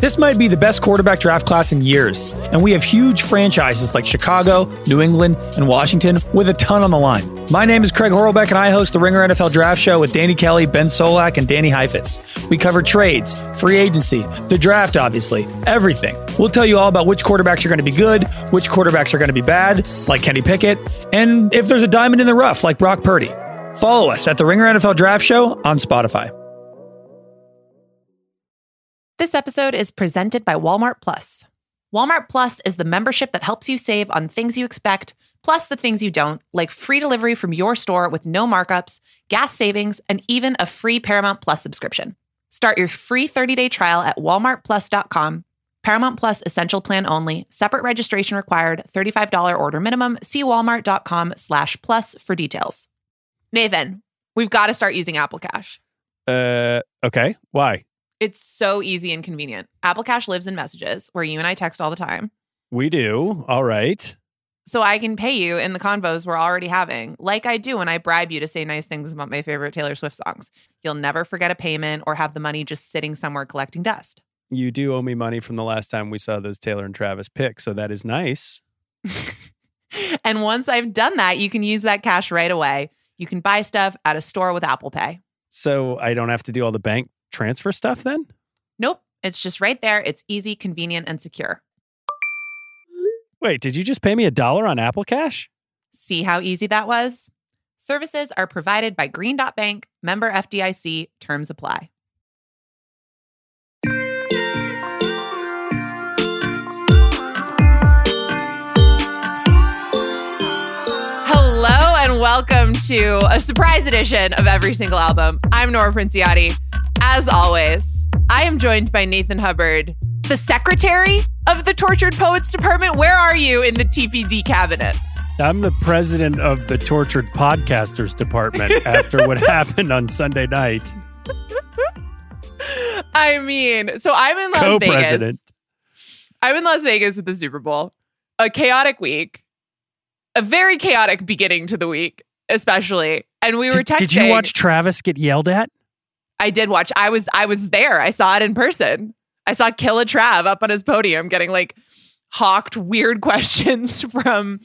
This might be the best quarterback draft class in years, and we have huge franchises like Chicago, New England, and Washington with a ton on the line. My name is Craig Horlbeck, and I host the Ringer NFL Draft Show with Danny Kelly, Ben Solak, and Danny Heifetz. We cover trades, free agency, the draft, obviously, everything. We'll tell you all about which quarterbacks are going to be good, which quarterbacks are going to be bad, like Kenny Pickett, and if there's a diamond in the rough, like Brock Purdy. Follow us at the Ringer NFL Draft Show on Spotify. This episode is presented by Walmart Plus. Walmart Plus is the membership that helps you save on things you expect, plus the things you don't, like free delivery from your store with no markups, gas savings, and even a free Paramount Plus subscription. Start your free 30-day trial at walmartplus.com. Paramount Plus Essential Plan only. Separate registration required. $35 order minimum. See walmart.com slash plus for details. Nathan, we've got to start using Apple Cash. Uh, okay. Why? It's so easy and convenient. Apple Cash lives in messages where you and I text all the time. We do. All right. So I can pay you in the convos we're already having, like I do when I bribe you to say nice things about my favorite Taylor Swift songs. You'll never forget a payment or have the money just sitting somewhere collecting dust. You do owe me money from the last time we saw those Taylor and Travis pics, so that is nice. and once I've done that, you can use that cash right away. You can buy stuff at a store with Apple Pay. So I don't have to do all the bank transfer stuff then? Nope. It's just right there. It's easy, convenient, and secure. Wait, did you just pay me a dollar on Apple Cash? See how easy that was? Services are provided by Green Dot Bank, member FDIC, terms apply. Hello and welcome to a surprise edition of every single album. I'm Nora Princiotti. As always, I am joined by Nathan Hubbard, the secretary of the Tortured Poets Department. Where are you in the TPD cabinet? I'm the president of the Tortured Podcasters Department after what happened on Sunday night. I mean, so I'm in Las Co-president. Vegas. I'm in Las Vegas at the Super Bowl. A chaotic week, a very chaotic beginning to the week, especially. And we were Did, texting. did you watch Travis get yelled at? I did watch. I was I was there. I saw it in person. I saw Killa Trav up on his podium getting like hawked weird questions from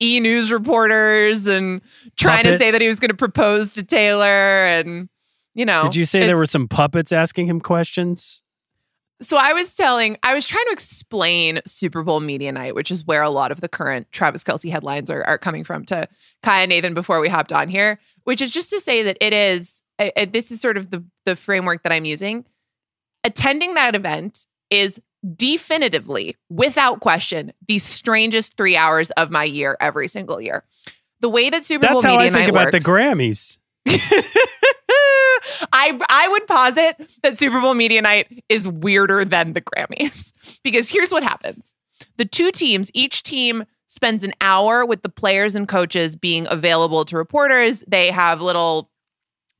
E News reporters and trying to say that he was going to propose to Taylor and you know. Did you say there were some puppets asking him questions? So I was telling, I was trying to explain Super Bowl media night, which is where a lot of the current Travis Kelce headlines are, are coming from to Kaya Nathan before we hopped on here, which is just to say that it is, uh, uh, this is sort of the, the framework that I'm using. Attending that event is definitively, without question, the strangest three hours of my year every single year. The way that Super Bowl Media Night is. That's Bowl how media I think night about the Grammys. I I would posit that Super Bowl media night is weirder than the Grammys because here's what happens. The two teams, each team spends an hour with the players and coaches being available to reporters. They have little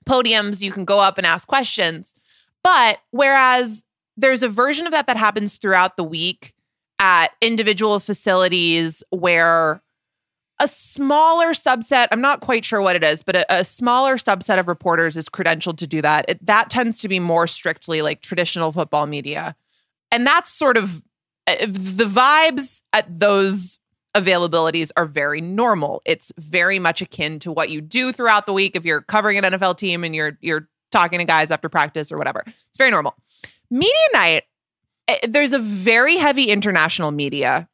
podiums you can go up and ask questions. But whereas there's a version of that that happens throughout the week at individual facilities where a smaller subset, I'm not quite sure what it is, but a, a smaller subset of reporters is credentialed to do that. It, that tends to be more strictly like traditional football media. And that's sort of uh, the vibes at those availabilities are very normal. It's very much akin to what you do throughout the week if you're covering an NFL team and you're you're talking to guys after practice or whatever. It's very normal. Media night, eh, there's a very heavy international media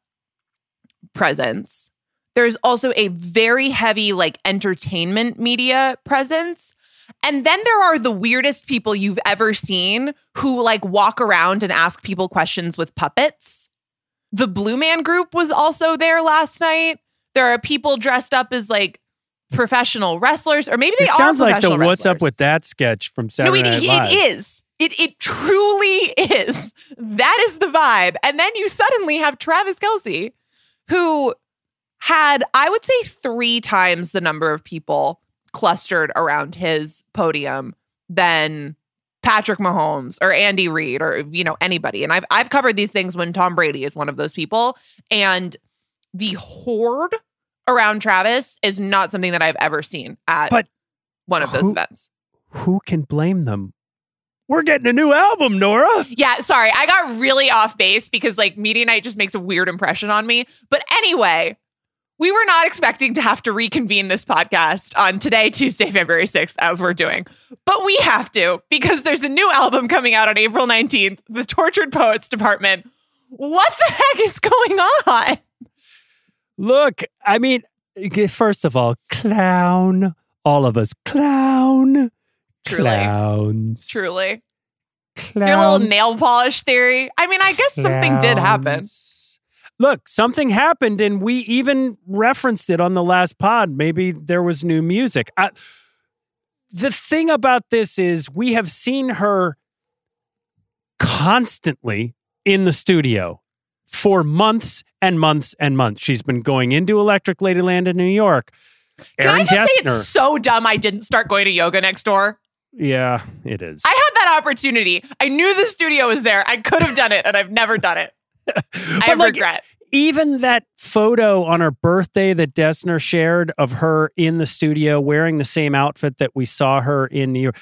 presence. There's also a very heavy like entertainment media presence. And then there are the weirdest people you've ever seen who like walk around and ask people questions with puppets. The Blue Man Group was also there last night. There are people dressed up as like professional wrestlers, or maybe they It are sounds like the professional "What's Up with That" sketch from No, Saturday it, Night Live. it is. It it truly is. That is the vibe. And then you suddenly have Travis Kelce, who had, I would say, three times the number of people clustered around his podium than Patrick Mahomes or Andy Reid or you know anybody. And I've I've covered these things when Tom Brady is one of those people. And the horde around Travis is not something that I've ever seen at But one of those who- events. Who can blame them? we're getting a new album, Nora. Yeah, sorry. I got really off base because like Media Night just makes a weird impression on me. But anyway, we were not expecting to have to reconvene this podcast on today, Tuesday, February 6th, as we're doing. But we have to because there's a new album coming out on April 19th, The Tortured Poets Department. What the heck is going on? Look, I mean, first of all, clown. All of us, clown. Truly. Clowns. Truly. Clowns. Your little nail polish theory. I mean, I guess something did happen. Look, something happened, and we even referenced it on the last pod. Maybe there was new music. I, the thing about this is, we have seen her constantly in the studio for months and months and months. She's been going into Electric Ladyland in New York. Can Aaron I just say it's so dumb I didn't start going to yoga next door? yeah, it is. I had that opportunity. I knew the studio was there. I could have done it, and I've never done it. I have like, regret. Even that photo on her birthday that Dessner shared of her in the studio wearing the same outfit that we saw her in New York.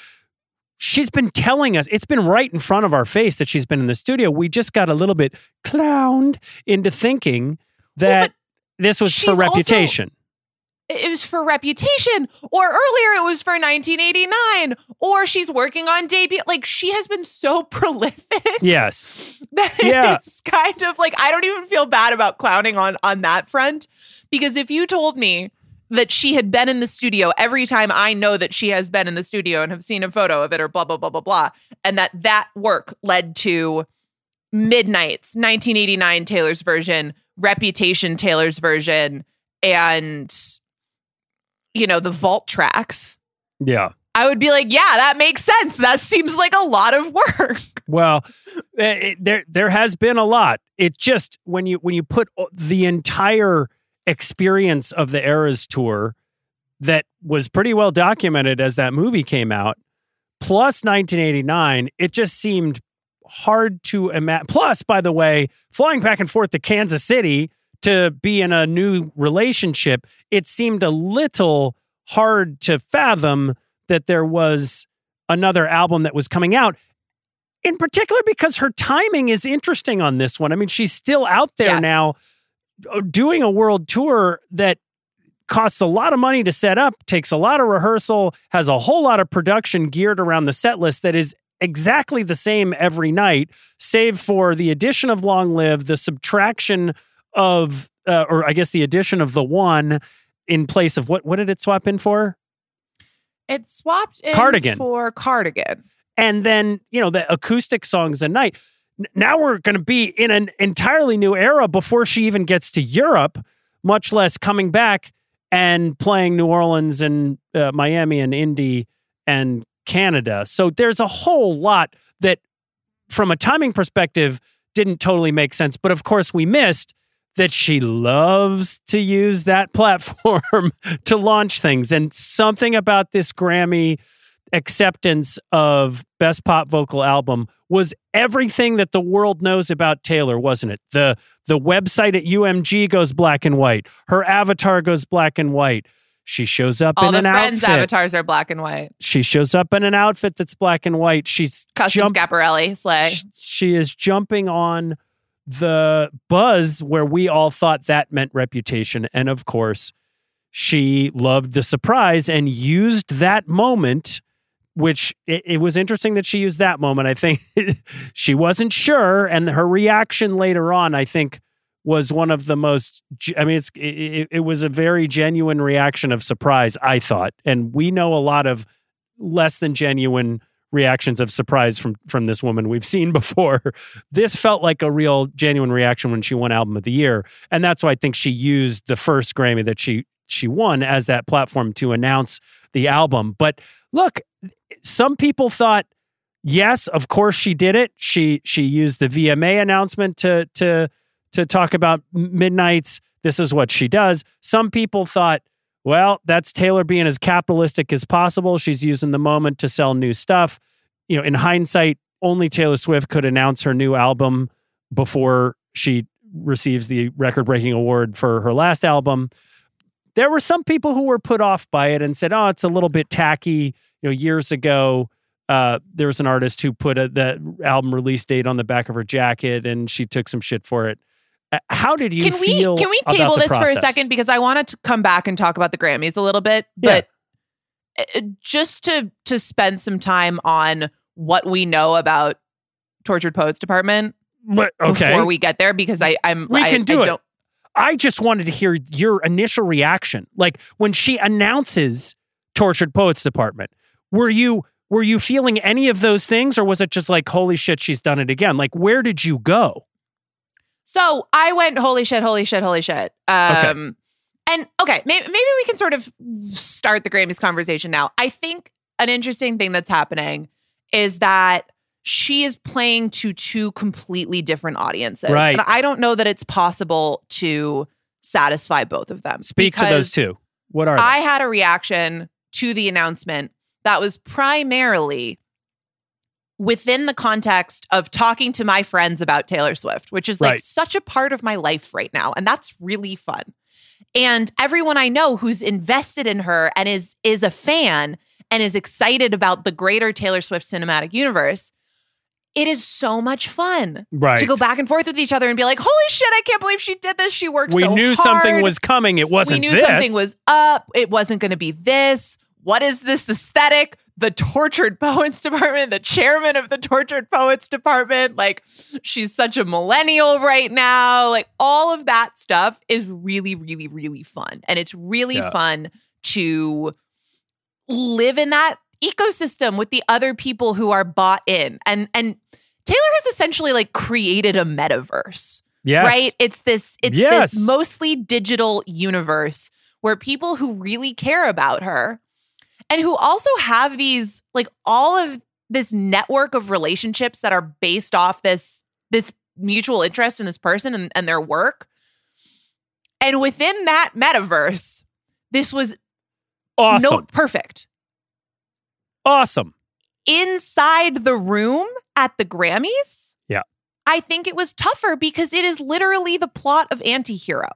She's been telling us, it's been right in front of our face that she's been in the studio. We just got a little bit clowned into thinking that this was for also- reputation. It was for reputation, or earlier it was for 1989, or she's working on debut. Like she has been so prolific yes. that Yeah. it's kind of like I don't even feel bad about clowning on on that front because if you told me that she had been in the studio every time I know that she has been in the studio and have seen a photo of it or blah blah blah blah blah, and that that work led to Midnight's 1989 Taylor's version, Reputation Taylor's version, and you know the Vault tracks. Yeah. I would be like, yeah, that makes sense. That seems like a lot of work. Well, eh, it, there there has been a lot. It just when you when you put the entire experience of the Eras tour that was pretty well documented as that movie came out, plus 1989, it just seemed hard to imagine. Plus, by the way, flying back and forth to Kansas City to be in a new relationship, it seemed a little hard to fathom that there was another album that was coming out in particular because her timing is interesting on this one. I mean, she's still out there Yes. now uh, doing a world tour that costs a lot of money to set up, takes a lot of rehearsal, has a whole lot of production geared around the set list that is exactly the same every night, save for the addition of Long Live, the subtraction of, uh, or I guess the addition of the one in place of what? What did it swap in for? It swapped in Cardigan. for cardigan. and then you know the acoustic songs a night now we're going to be in an entirely new era before she even gets to europe much less coming back and playing new orleans and uh, miami and indy and canada so there's a whole lot that from a timing perspective didn't totally make sense but of course we missed that she loves to use that platform to launch things and something about this grammy acceptance of best pop vocal album was everything that the world knows about Taylor, wasn't it? The the website at UMG goes black and white. Her avatar goes black and white. She shows up All in the an friends' outfit. avatars are black and white. She shows up in an outfit that's black and white. She's Customs jump- Schiaparelli, slay. sh- she is jumping on the buzz where we all thought that meant reputation. And of course, she loved the surprise and used that moment, which it, it was interesting that she used that moment. I think she wasn't sure. And her reaction later on, I think, was one of the most, I mean, it's, it, it was a very genuine reaction of surprise, I thought. And we know a lot of less than genuine reactions of surprise from from this woman we've seen before. This felt like a real genuine reaction when she won album of the year, and that's why I think she used the first Grammy that she she won as that platform to announce the album. But look, some people thought yes, of course she did it. She she used the VMA announcement to to to talk about Midnight's this is what she does. Some people thought well, that's Taylor being as capitalistic as possible. She's using the moment to sell new stuff. You know, in hindsight, only Taylor Swift could announce her new album before she receives the record breaking award for her last album. There were some people who were put off by it and said, oh, it's a little bit tacky. You know, years ago, uh, there was an artist who put a, the album release date on the back of her jacket, and she took some shit for it. Uh, How did you can we can we table this for a second because I want to come back and talk about the Grammys a little bit, but uh, just to to spend some time on what we know about Tortured Poets Department But- okay, before we get there because I I'm We I, can do I it. don't I just wanted to hear your initial reaction. Like when she announces Tortured Poets Department, were you were you feeling any of those things or was it just like holy shit she's done it again? Like where did you go? So I went, holy shit, holy shit, holy shit. Um, And okay, maybe, maybe we can sort of start the Grammys conversation now. I think an interesting thing that's happening is that she is playing to two completely different audiences. Right. And I don't know that it's possible to satisfy both of them. Speak to those two. What are I had a reaction to the announcement that was primarily within the context of talking to my friends about Taylor Swift, which is like Right. such a part of my life right now and that's really fun. And everyone I know who's invested in her and is is a fan and is excited about the greater Taylor Swift cinematic universe, it is so much fun? Right. to go back and forth with each other and be like, "Holy shit, I can't believe she did this. She worked we so knew something was coming. It wasn't we knew this. something was up. It wasn't going to be this. What is this aesthetic? The tortured poets department, the chairman of the tortured poets department. Like, she's such a millennial right now. Like, all of that stuff is really, really, really fun. And it's really Yeah. fun to live in that ecosystem with the other people who are bought in. And, and, Taylor has essentially like created a metaverse yes. right it's this it's Yes. this mostly digital universe where people who really care about her and who also have these like all of this network of relationships that are based off this this mutual interest in this person and, and their work and within that metaverse this was Awesome. note perfect Awesome. inside the room at the Grammys, Yeah. I think it was tougher because it is literally the plot of Antihero.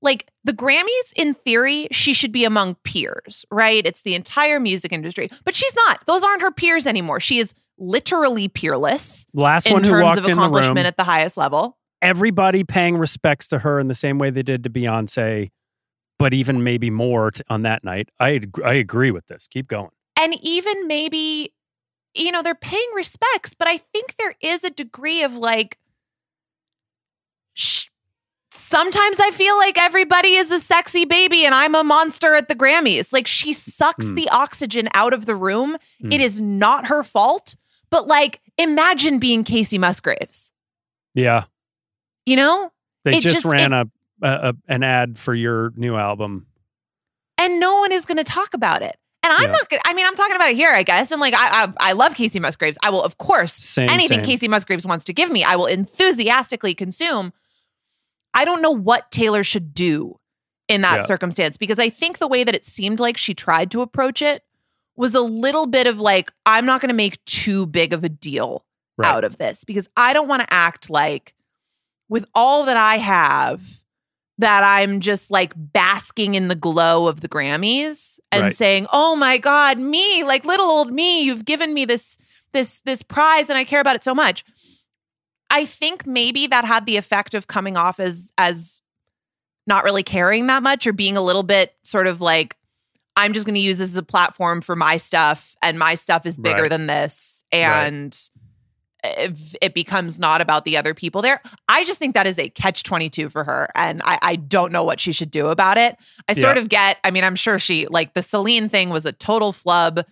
Like the Grammys, in theory, she should be among peers, right? It's the entire music industry, but she's not. Those aren't her peers anymore. She is literally peerless Last in one who terms of in the room. accomplishment at the highest level. everybody paying respects to her in the same way they did to Beyonce, but even maybe more t- on that night. I I agree with this. Keep going. and even maybe you know they're paying respects but i think there is a degree of like sometimes i feel like everybody is a sexy baby and i'm a monster at the grammys like she sucks Hmm. the oxygen out of the room Hmm. it is not her fault but like imagine being Kacey Musgraves Yeah, you know they just, just- ran a, a, a an ad for your new album. and no one is going to talk about it and i'm Yeah. not gonna i mean i'm talking about it here i guess and like i i, I love Kacey Musgraves i will of course Same. anything same. Kacey Musgraves wants to give me, I will enthusiastically consume. I don't know what Taylor should do in that Yeah. circumstance because I think the way that it seemed like she tried to approach it was a little bit of like, I'm not going to make too big of a deal Right. out of this because I don't want to act like, with all that I have, that I'm just like basking in the glow of the Grammys and Right. saying, "Oh my god, me, like little old me, you've given me this this this prize and I care about it so much." I think maybe that had the effect of coming off as as not really caring that much or being a little bit sort of like I'm just going to use this as a platform for my stuff and my stuff is bigger Right. than this Right. and if it becomes not about the other people there. I just think that is a catch 22 for her. And I, I don't know what she should do about it. I sort Yeah. of get, I mean, I'm sure she, like the Celine thing was a total flub.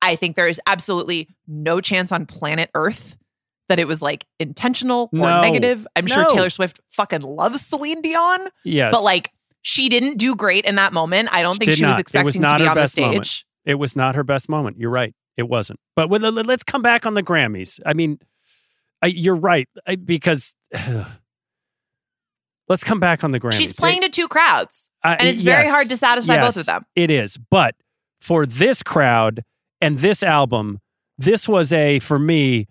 I think there is absolutely no chance on planet Earth that it was like intentional or No. negative. I'm sure Taylor Swift fucking loves Celine Dion, Yes, but like she didn't do great in that moment. I don't She think she was not. It expecting was to be on the stage. moment. it was not her best moment. You're right. It wasn't. But let's come back on the Grammys. I mean, I, you're right I, because let's come back on the Grammys. She's playing to two crowds, I- and it's very hard to satisfy both of them. It is. But for this crowd and this album, this was a, for me,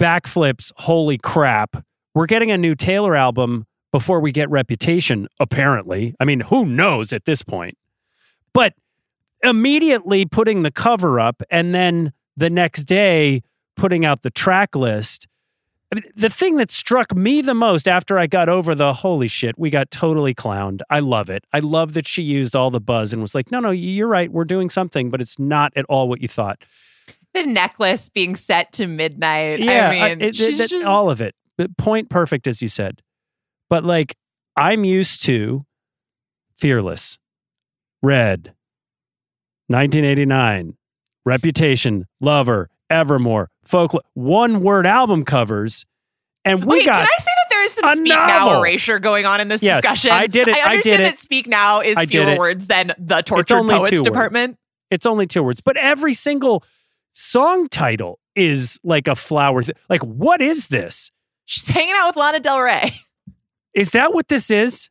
backflips. Holy crap. We're getting a new Taylor album before we get Reputation, apparently. I mean, who knows at this point? But immediately putting the cover up and then the next day putting out the track list. I mean, the thing that struck me the most after I got over the holy shit, we got totally clowned. I love it. I love that she used all the buzz and was like, no, no, you're right. We're doing something, but it's not at all what you thought. The necklace being set to midnight. Yeah, I mean, it- she's it- just, all of it. But Point perfect, as you said. But like, I'm used to Fearless, Red, 1989, Reputation, Lover, Evermore, Folklore, one word album covers. And we Wait, got can I say that there is some Speak Now erasure going on in this Yes, discussion? I did it, I I did it. that Speak Now is fewer words than the Tortured only two Poets words. Department. it's only two words, but every single song title is like a flower. Th- like, what is this? She's hanging out with Lana Del Rey. Is that what this is?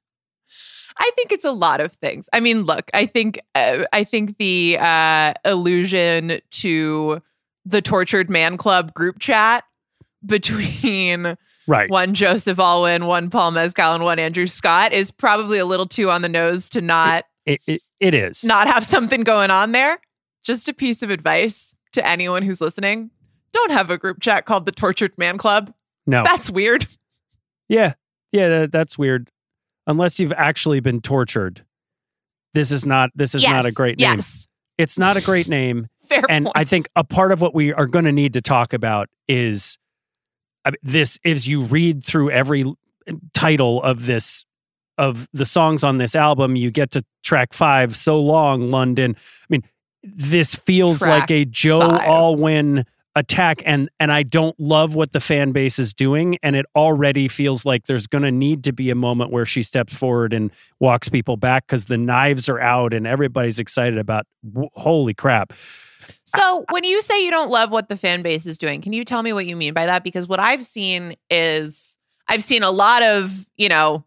I think it's a lot of things. I mean, look, I think uh, I think the uh, allusion to the Tortured Man Club group chat between Right. one Joseph Alwyn, one Paul Mescal, and one Andrew Scott is probably a little too on the nose to not It, it, it is. not have something going on there. Just a piece of advice to anyone who's listening: don't have a group chat called the Tortured Man Club. no. That's weird. Yeah. Yeah, that, that's weird. Unless you've actually been tortured. This is not this is not a great name. Yes, It's not a great name. fair and point. I think a part of what we are going to need to talk about is I mean, this is you read through every title of this of the songs on this album, you get to track 5 so long London. I mean, this feels Track like a Joe five. Alwyn attack and and I don't love what the fan base is doing and it already feels like there's going to need to be a moment where she steps forward and walks people back cuz the knives are out and everybody's excited about w- holy crap. So, when you say you don't love what the fan base is doing, can you tell me what you mean by that? Because what I've seen is I've seen a lot of, you know,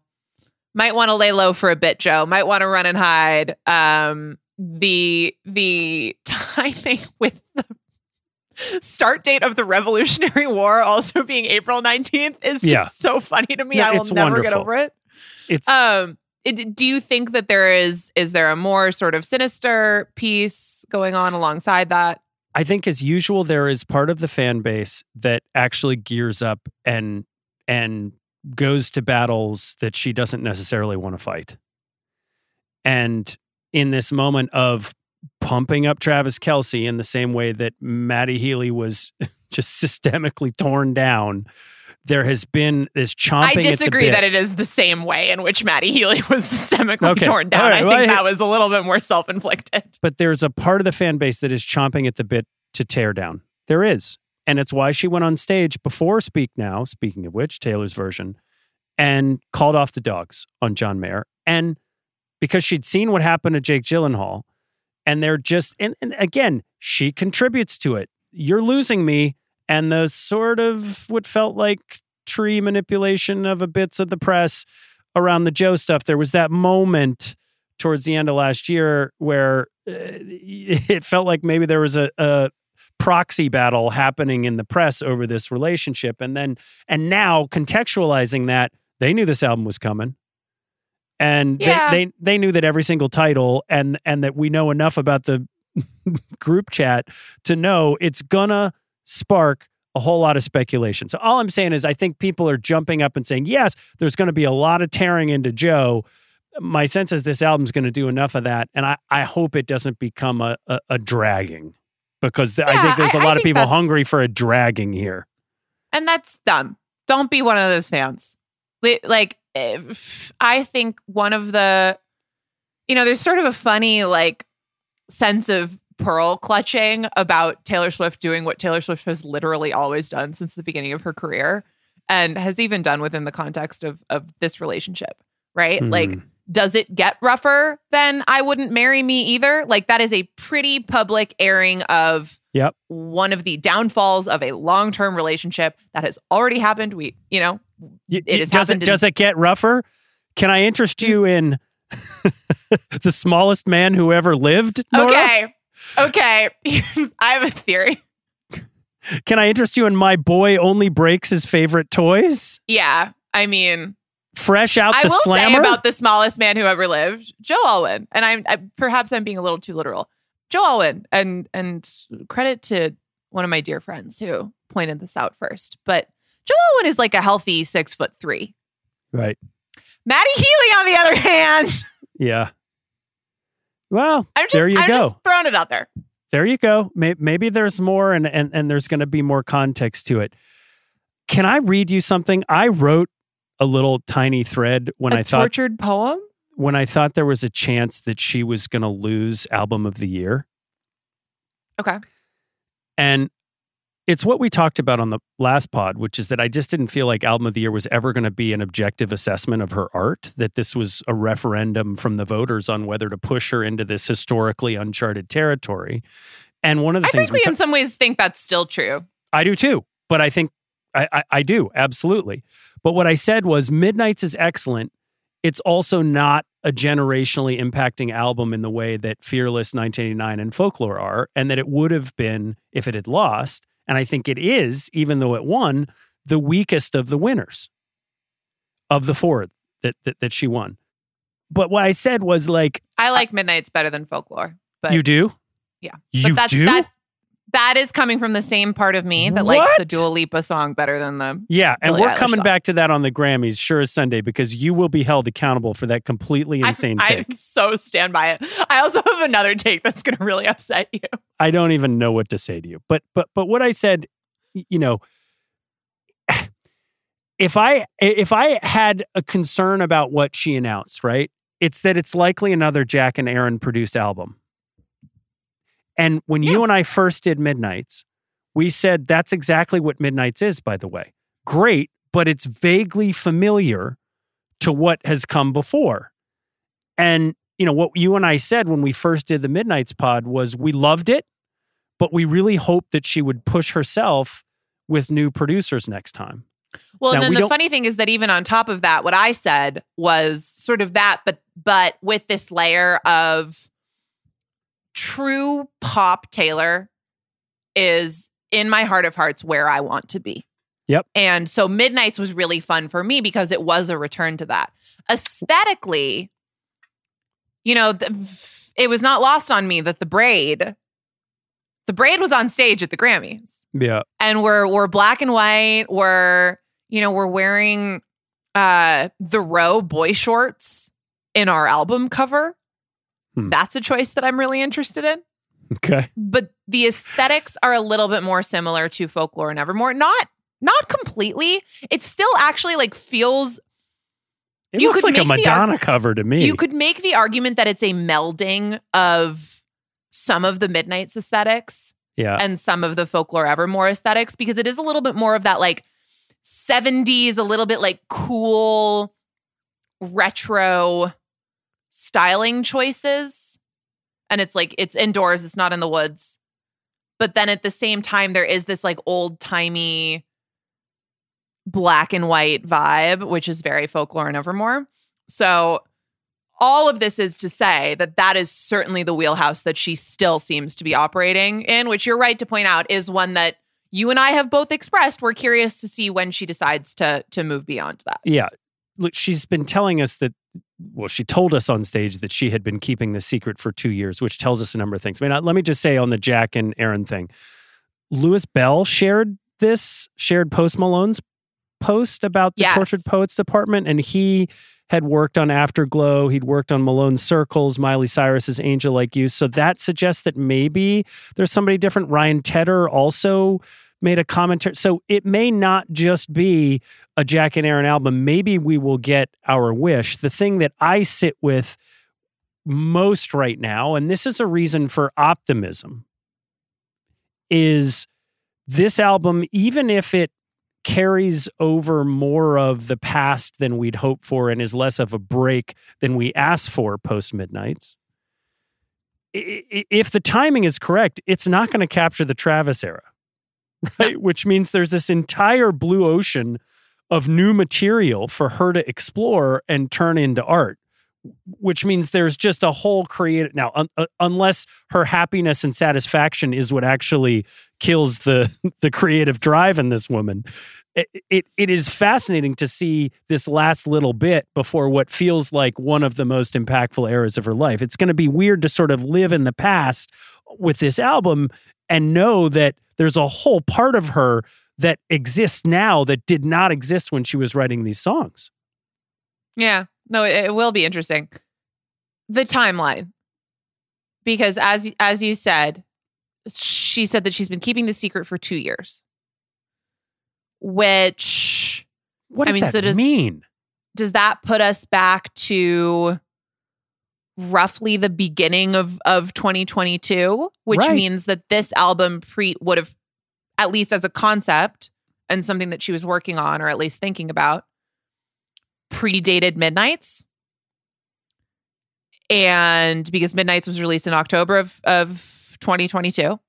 might want to lay low for a bit, Joe, might want to run and hide. Um, the the timing with the start date of the Revolutionary War also being April 19th is just Yeah. so funny to me. No, I will never get over it. It's Um, it, do you think that there is is there a more sort of sinister piece going on alongside that? I think as usual there is part of the fan base that actually gears up and and goes to battles that she doesn't necessarily want to fight. And in this moment of pumping up Travis Kelce in the same way that Matty Healy was just systemically torn down, there has been this chomping. I at the disagree that it is the same way in which Matty Healy was systemically Okay. torn down. Right. I Well, think I- that was a little bit more self inflicted. but there's a part of the fan base that is chomping at the bit to tear down. There is. And it's why she went on stage before Speak Now, speaking of which, Taylor's version, and called off the dogs on John Mayer. And because she'd seen what happened to Jake Gyllenhaal, and they're just, and, and again, she contributes to it. You're losing me. And the sort of what felt like tree manipulation of a bits of the press around the Joe stuff. There was that moment towards the end of last year where uh, it felt like maybe there was a, a proxy battle happening in the press over this relationship and then and now contextualizing that they knew this album was coming and Yeah. they, they they knew that every single title and and that we know enough about the group chat to know it's gonna spark a whole lot of speculation. So all I'm saying is I think people are jumping up and saying, yes, there's going to be a lot of tearing into Joe. My sense is this album's going to do enough of that. And I, I hope it doesn't become a, a, a dragging because th- I think there's a I- I lot of people hungry for a dragging here. And that's dumb. Don't be one of those fans. Like, I think one of the, you know, there's sort of a funny, like, sense of pearl clutching about Taylor Swift doing what Taylor Swift has literally always done since the beginning of her career and has even done within the context of, of this relationship, right? Like, Mhm. does it get rougher than I wouldn't marry me either? Like that is a pretty public airing of Yep. one of the downfalls of a long-term relationship that has already happened. We, you know, It does it in- does it get rougher? Can I interest you mm. in the smallest man who ever lived? Nora? okay. Okay. I have a theory. Can I interest you in my boy only breaks his favorite toys? Yeah. I mean, Fresh out I the will slammer. say about the smallest man who ever lived, Joe Alwyn, and I'm I, perhaps I'm being a little too literal. Joe Alwyn, and and credit to one of my dear friends who pointed this out first. But Joe Alwyn is like a healthy six foot three. Right. Matty Healy, on the other hand, Yeah. Well, I'm just there you I'm go. just throwing it out there. there you go. Maybe, maybe there's more, and and and there's going to be more context to it. Can I read you something? I wrote a little tiny thread when a I thought tortured poem. when I thought there was a chance that she was going to lose album of the year. Okay. And it's what we talked about on the last pod, which is that I just didn't feel like album of the year was ever going to be an objective assessment of her art, that this was a referendum from the voters on whether to push her into this historically uncharted territory. And one of the I things we frankly, ta- in some ways, think that's still true. I do too, but I think I, I, I do absolutely. But what I said was Midnight's is excellent. It's also not a generationally impacting album in the way that Fearless, 1989, and Folklore are, and that it would have been if it had lost. And I think it is, even though it won, the weakest of the winners of the four that that, that she won. But what I said was like, I like Midnight's better than Folklore, but you do, yeah. you but that's do, that. That is coming from the same part of me that likes the What? Dua Lipa song better than the. yeah. And Billie we're Eilish coming song. back to that on the Grammys, sure as Sunday, because you will be held accountable for that completely insane I, take. I so stand by it. I also have another take that's going to really upset you. I don't even know what to say to you. But but but what I said, you know, if I if I had a concern about what she announced, right? It's that it's likely another Jack and Aaron produced album. And when you and I first did Midnights, we said that's exactly what Midnights is, by the way. Great, but it's vaguely familiar to what has come before. And you know what you and I said when we first did the Midnights pod was we loved it, but we really hoped that she would push herself with new producers next time. Well, Now, and then we the funny thing is that even on top of that, what I said was sort of that, but but with this layer of true pop Taylor is in my heart of hearts where I want to be. Yep. And so Midnights was really fun for me because it was a return to that. Aesthetically, you know, the, it was not lost on me that the braid, the braid was on stage at the Grammys Yeah. and we're we're black and white we're you know we're wearing uh the row boy shorts in our album cover Hmm. that's a choice that i'm really interested in Okay. but the aesthetics are a little bit more similar to folklore and evermore not not completely it still actually like feels It You looks could like a the ar- Madonna cover to me. you could make the argument that it's a melding of some of the midnight's aesthetics yeah. and some of the folklore evermore aesthetics because it is a little bit more of that like 70s a little bit like cool retro styling choices and it's like it's indoors it's not in the woods but then at the same time there is this like old timey black and white vibe which is very folklore and evermore so all of this is to say that that is certainly the wheelhouse that she still seems to be operating in, which you're right to point out is one that you and I have both expressed. We're curious to see when she decides to to move beyond that. yeah. Look, she's been telling us that, well, she told us on stage that she had been keeping the secret for two years, which tells us a number of things. I mean, let me just say on the Jack and Aaron thing, Louis Bell shared this, shared Post Malone's post about the Yes. Tortured Poets Department, and he had worked on Afterglow. He'd worked on Malone Circles, Miley Cyrus's Angel Like You. So that suggests that maybe there's somebody different. Ryan Tedder also made a commentary. So it may not just be a Jack and Aaron album. Maybe we will get our wish. The thing that I sit with most right now, and this is a reason for optimism, is this album, even if it carries over more of the past than we'd hoped for and is less of a break than we asked for post Midnights. If the timing is correct, it's not going to capture the Travis era, right? Which means there's this entire blue ocean of new material for her to explore and turn into art which means there's just a whole creative now un, uh, unless her happiness and satisfaction is what actually kills the the creative drive in this woman it, it it is fascinating to see this last little bit before what feels like one of the most impactful eras of her life it's going to be weird to sort of live in the past with this album and know that There's a whole part of her that exists now that did not exist when she was writing these songs. Yeah. No, it, it will be interesting. The timeline. Because as as you said, she said that she's been keeping the secret for 2 years. Which What I does mean, that so does- mean? does that put us back to roughly the beginning of of 2022 which Right. means that this album pre would have at least as a concept and something that she was working on or at least thinking about predated midnights and because midnights was released in october of of 2022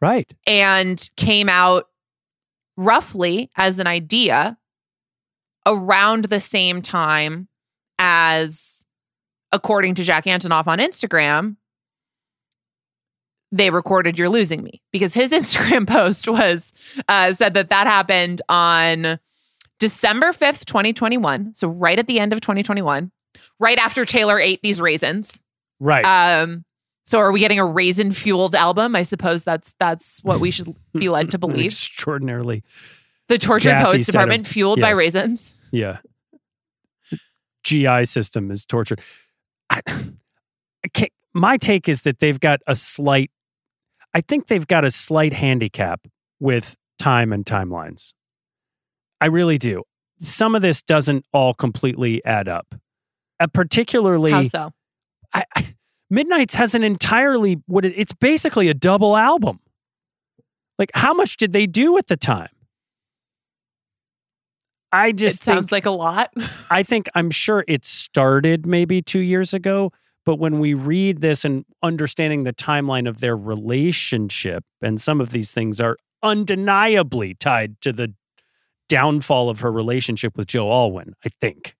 Right. and came out roughly as an idea around the same time as, according to Jack Antonoff on Instagram, they recorded "You're Losing Me" because his Instagram post was uh, said that that happened on December fifth, twenty twenty one. So right at the end of twenty twenty one, right after Taylor ate these raisins. Right. Um, so are we getting a raisin fueled album? I suppose that's that's what we should be led to believe. Extraordinarily. The tortured Gassy poets department of- fueled by raisins. Yeah. GI system is tortured. I, I can't- my take is that they've got a slight, I think they've got a slight handicap with time and timelines. I really do. Some of this doesn't all completely add up. Uh, particularly, How so? I, I, Midnight's has an entirely what it, it's basically a double album. Like, how much did they do at the time? I It just think sounds like a lot. I think I'm sure it started maybe two years ago, but when we read this and understanding the timeline of their relationship, and some of these things are undeniably tied to the downfall of her relationship with Joe Alwyn, I think.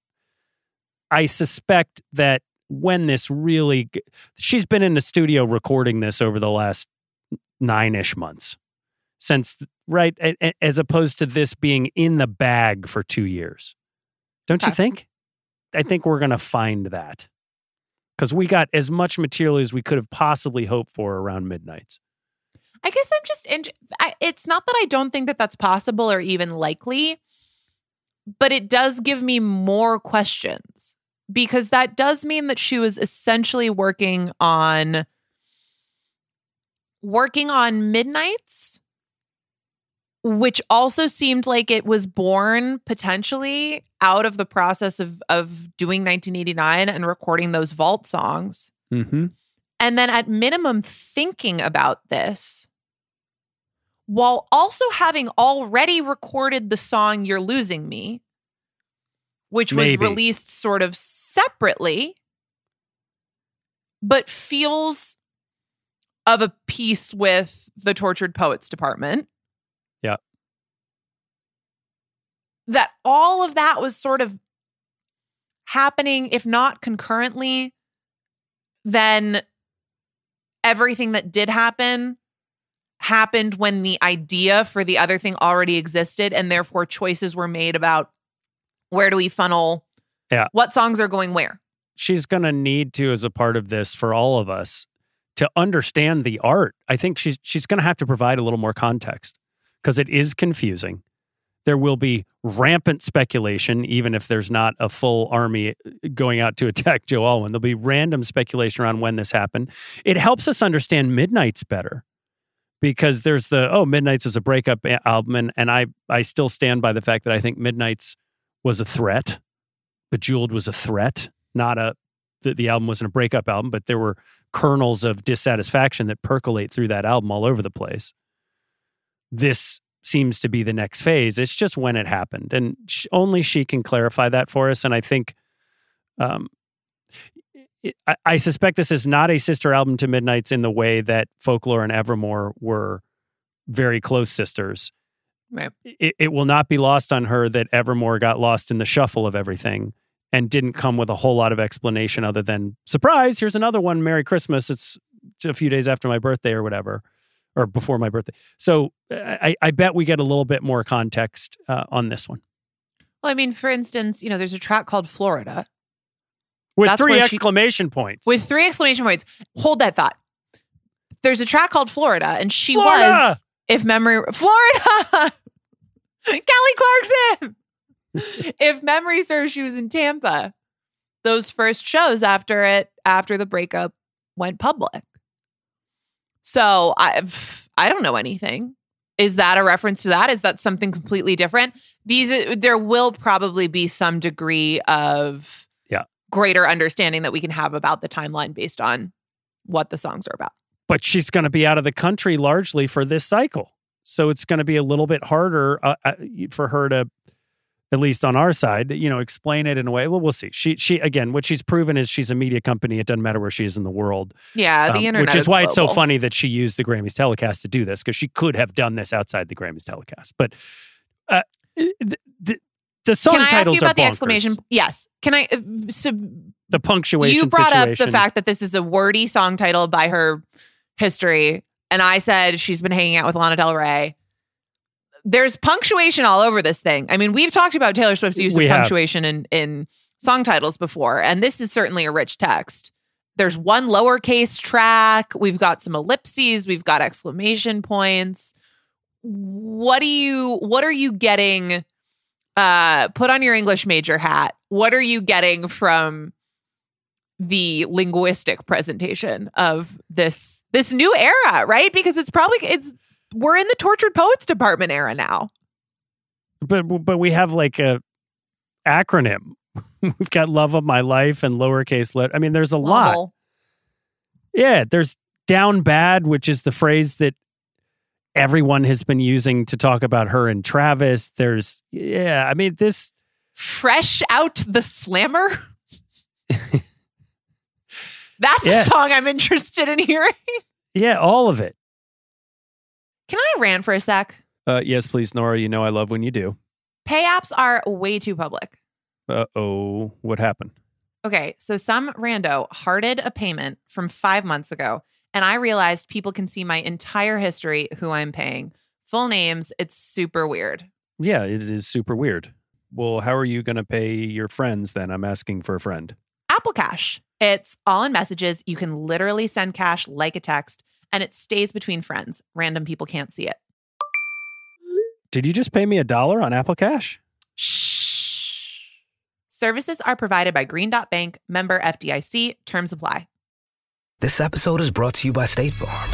I suspect that when this really, she's been in the studio recording this over the last nine ish months since, right? As opposed to this being in the bag for two years. Don't you think? I hmm. think we're going to find that because we got as much material as we could have possibly hoped for around midnights. I guess I'm just. In, I, it's not that I don't think that that's possible or even likely, but it does give me more questions because that does mean that she was essentially working on working on midnights which also seemed like it was born potentially out of the process of of doing 1989 and recording those vault songs Mm-hmm. and then at minimum thinking about this while also having already recorded the song You're Losing Me, which was Maybe. released sort of separately, but feels of a piece with the Tortured Poets Department. Yeah. That all of that was sort of happening, if not concurrently, then everything that did happen happened when the idea for the other thing already existed and therefore choices were made about where do we funnel Yeah. what songs are going where she's going to need to as a part of this for all of us to understand the art. I think she's she's going to have to provide a little more context because it is confusing. There will be rampant speculation, even if there's not a full army uh, going out to attack Joe Alwyn. There'll be random speculation around when this happened. It helps us understand Midnight's better because there's the oh Midnight's was a breakup album, and, and I I still stand by the fact that I think Midnight's was a threat. Bejeweled was a threat, not a the, the album wasn't a breakup album, but there were kernels of dissatisfaction that percolate through that album all over the place. This seems to be the next phase. It's just when it happened, and sh- only she can clarify that for us. And I think, um, it, I, I suspect this is not a sister album to Midnight's in the way that Folklore and Evermore were very close sisters. Right. It, it will not be lost on her that Evermore got lost in the shuffle of everything and didn't come with a whole lot of explanation other than surprise. Here's another one. Merry Christmas. It's a few days after my birthday or whatever, or before my birthday. So I, I bet we get a little bit more context uh, on this one well i mean for instance you know there's a track called florida with That's three where she- exclamation points. with three exclamation points hold that thought there's a track called florida and she Florida! was if memory Florida, Kelly Clarkson. if memory serves, she was in Tampa. Those first shows after it, after the breakup went public. So I've I don't know anything. Is that a reference to that? Is that something completely different? These, uh, there will probably be some degree of Yeah. greater understanding that we can have about the timeline based on what the songs are about. but she's going to be out of the country largely for this cycle. So it's going to be a little bit harder uh, uh, for her to, at least on our side, you know, explain it in a way. Well, we'll see. She, she again, what she's proven is she's a media company. It doesn't matter where she is in the world, Yeah, the um, internet, which is, why it's so funny that she used the Grammys telecast to do this because she could have done this outside the Grammys telecast. But uh, the, the, the song Can I ask you about the exclamation? Yes. Can I? uh, So The punctuation. you brought up the fact that this is a wordy song title by her history, and I said she's been hanging out with Lana Del Rey. There's punctuation all over this thing. I mean, we've talked about Taylor Swift's use We of have. punctuation in in song titles before, and this is certainly a rich text. There's one lowercase track. We've got some ellipses. We've got exclamation points. What do you? What are you getting? Uh, put on your English major hat. What are you getting from the linguistic presentation of this this new era, right? Because it's probably it's we're in the tortured poets department era now. but but we have like a acronym. We've got love of my life and lowercase let. I mean, there's a lot. Yeah, there's down bad, which is the phrase that everyone has been using to talk about her and Travis. There's yeah, I mean this Fresh out the slammer. That's Yeah. a song I'm interested in hearing. yeah, all of it. Can I rant for a sec? Uh, yes, please, Nora. You know I love when you do. Pay apps are way too public. Uh oh, what happened? Okay, so some rando hearted a payment from five months ago, and I realized people can see my entire history, who I'm paying, full names. It's super weird. Yeah, it is super weird. Well, how are you going to pay your friends then? I'm asking for a friend. Apple Cash. It's all in messages. You can literally send cash like a text, and it stays between friends. Random people can't see it. Did you just pay me a dollar on Apple Cash? Shh. Services are provided by Green Dot Bank, member FDIC. Terms apply. This episode is brought to you by State Farm.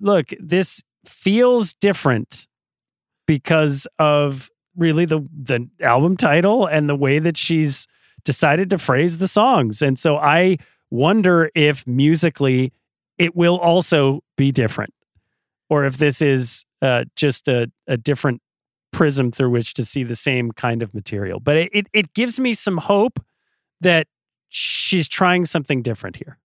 Look, this feels different because of really the the album title and the way that she's decided to phrase the songs. And so I wonder if musically it will also be different or if this is uh, just a, a different prism through which to see the same kind of material. But it, it, it gives me some hope that she's trying something different here.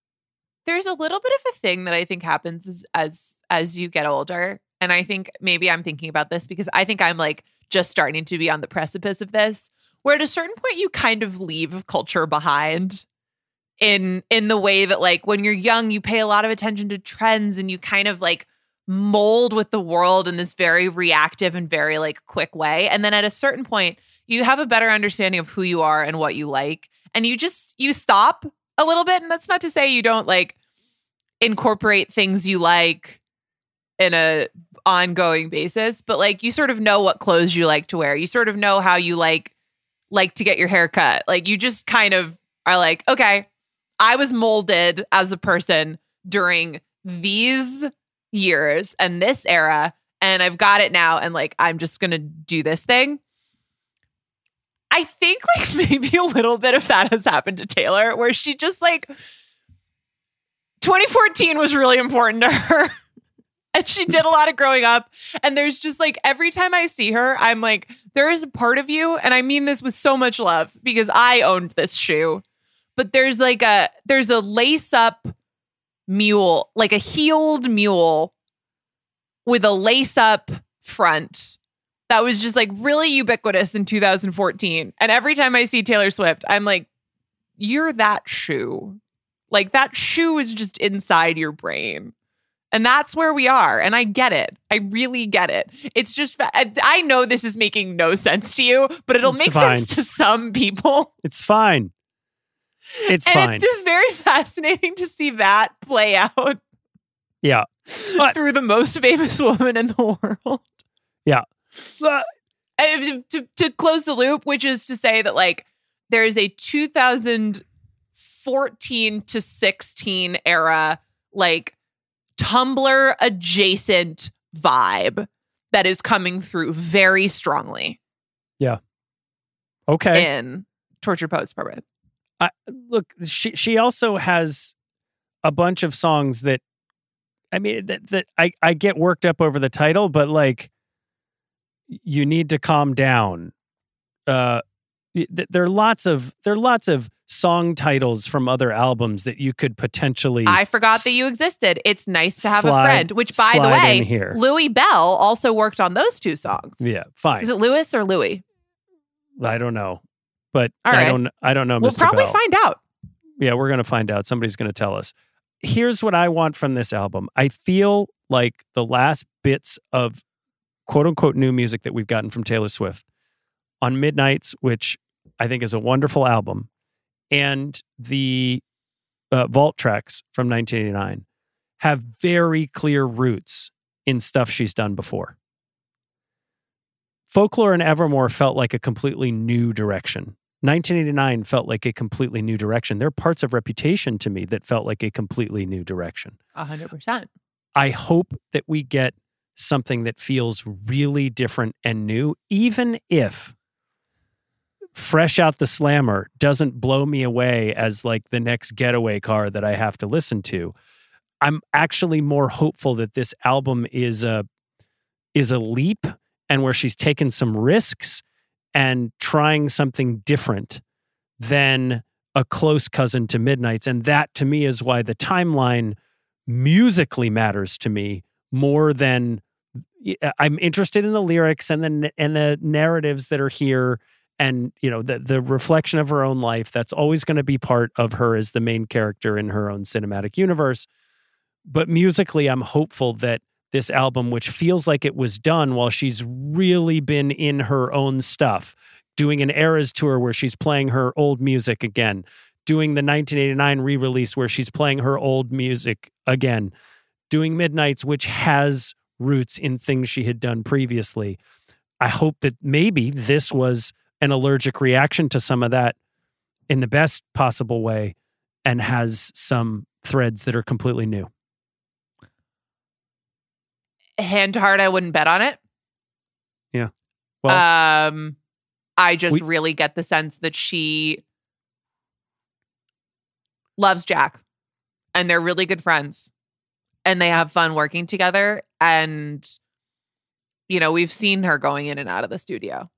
There's a little bit of a thing that I think happens as as as you get older. And I think maybe I'm thinking about this because I think I'm like just starting to be on the precipice of this, where at a certain point you kind of leave culture behind in in the way that like when you're young, you pay a lot of attention to trends and you kind of like mold with the world in this very reactive and very like quick way. And then at a certain point, you have a better understanding of who you are and what you like. And you just you stop a little bit. And that's not to say you don't like incorporate things you like in a ongoing basis, but like you sort of know what clothes you like to wear. You sort of know how you like like to get your hair cut. Like you just kind of are like, okay, I was molded as a person during these years and this era and I've got it now and like I'm just going to do this thing. I think like maybe a little bit of that has happened to Taylor where she just like 2014 was really important to her. and she did a lot of growing up. And there's just like every time I see her, I'm like, there is a part of you, and I mean this with so much love because I owned this shoe. But there's like a there's a lace up mule, like a heeled mule with a lace up front that was just like really ubiquitous in 2014. And every time I see Taylor Swift, I'm like, you're that shoe. Like that shoe is just inside your brain. And that's where we are. And I get it. I really get it. It's just, I know this is making no sense to you, but it'll It's make fine. sense to some people. It's fine. It's and fine. it's just very fascinating to see that play out yeah. But- through the most famous woman in the world. Yeah. Uh, to, to close the loop, which is to say that like there is a 2014 to 16 era like Tumblr adjacent vibe that is coming through very strongly Yeah. okay. in Tortured Poets Department. I, look, she she also has a bunch of songs that I mean that, that I I get worked up over the title, but like you need to calm down. Uh, th- there are lots of there are lots of song titles from other albums that you could potentially. I forgot that you existed. It's nice to have Slide- a friend, which by the way, here. Louis Bell also worked on those two songs. yeah, fine. Is it Louis or Louis? I don't know, but I don't I don't know. We'll Mr. probably Bell. find out. Yeah, we're going to find out. Somebody's going to tell us. Here's what I want from this album. I feel like the last bits of quote unquote new music that we've gotten from Taylor Swift on Midnights, which I think is a wonderful album, and the uh, Vault tracks from 1989 have very clear roots in stuff she's done before. Folklore and Evermore felt like a completely new direction. 1989 felt like a completely new direction. There are parts of Reputation to me that felt like a completely new direction. A hundred percent. I hope that we get something that feels really different and new, even if Fresh Out the Slammer doesn't blow me away as like the next getaway car that I have to listen to. I'm actually more hopeful that this album is a is a leap and where she's taken some risks and trying something different than a close cousin to Midnight's. And that to me is why the timeline musically matters to me more than Uh, I'm interested in the lyrics and the and the narratives that are here and you know the the reflection of her own life. That's always going to be part of her as the main character in her own cinematic universe. But musically I'm hopeful that this album which feels like it was done while she's really been in her own stuff doing an eras tour where she's playing her old music again doing the 1989 re-release where she's playing her old music again doing midnights which has roots in things she had done previously i hope that maybe this was an allergic reaction to some of that in the best possible way and has some threads that are completely new Hand to heart, I wouldn't bet on it. Yeah. Well um, I just We- really get the sense that she loves Jack, and they're really good friends, and they have fun working together. And you know, we've seen her going in and out of the studio,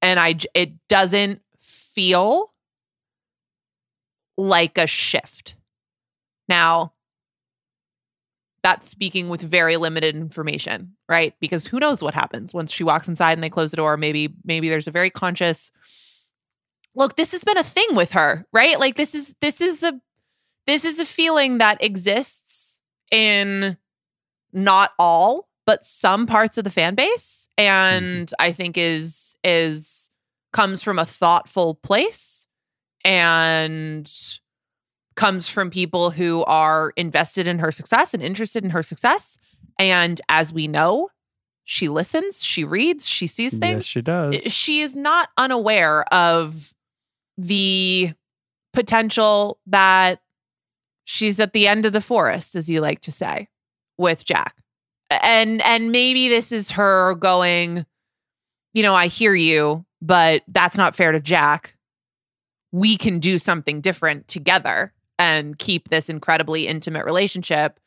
and I, it doesn't feel like a shift. Now, that's speaking with very limited information, right? Because who knows what happens once she walks inside and they close the door. Maybe, maybe there's a very conscious look, this has been a thing with her, right? Like this is this is a this is a feeling that exists in not all, but some parts of the fan base. Mm-hmm. And I think is is comes from a thoughtful place and comes from people who are invested in her success and interested in her success. And as we know, she listens, she reads, she sees yes things. she does She is not unaware of the potential that she's at the end of the forest, as you like to say, with Jack. and and maybe this is her going, you know, I hear you, but that's not fair to Jack. We can do something different together and keep this incredibly intimate relationship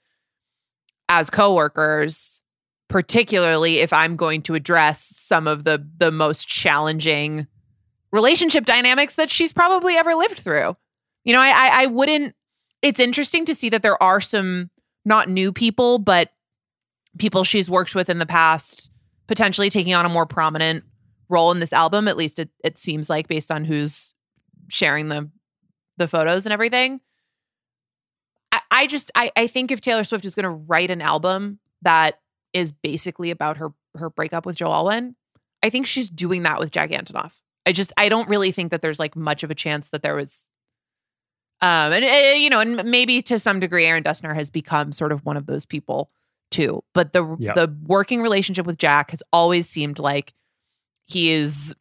as coworkers, particularly if I'm going to address some of the the most challenging relationship dynamics that she's probably ever lived through. You know, I, I, I wouldn't. It's interesting to see that there are some not new people, but people she's worked with in the past potentially taking on a more prominent role in this album. At least it, it seems like based on who's sharing the the photos and everything. I, I just I, I think if Taylor Swift is going to write an album that is basically about her her breakup with Joe Alwyn, I think she's doing that with Jack Antonoff. I just I don't really think that there's like much of a chance that there was um and uh, you know and maybe to some degree Aaron Dessner has become sort of one of those people too but the Yeah. the working relationship with Jack has always seemed like he is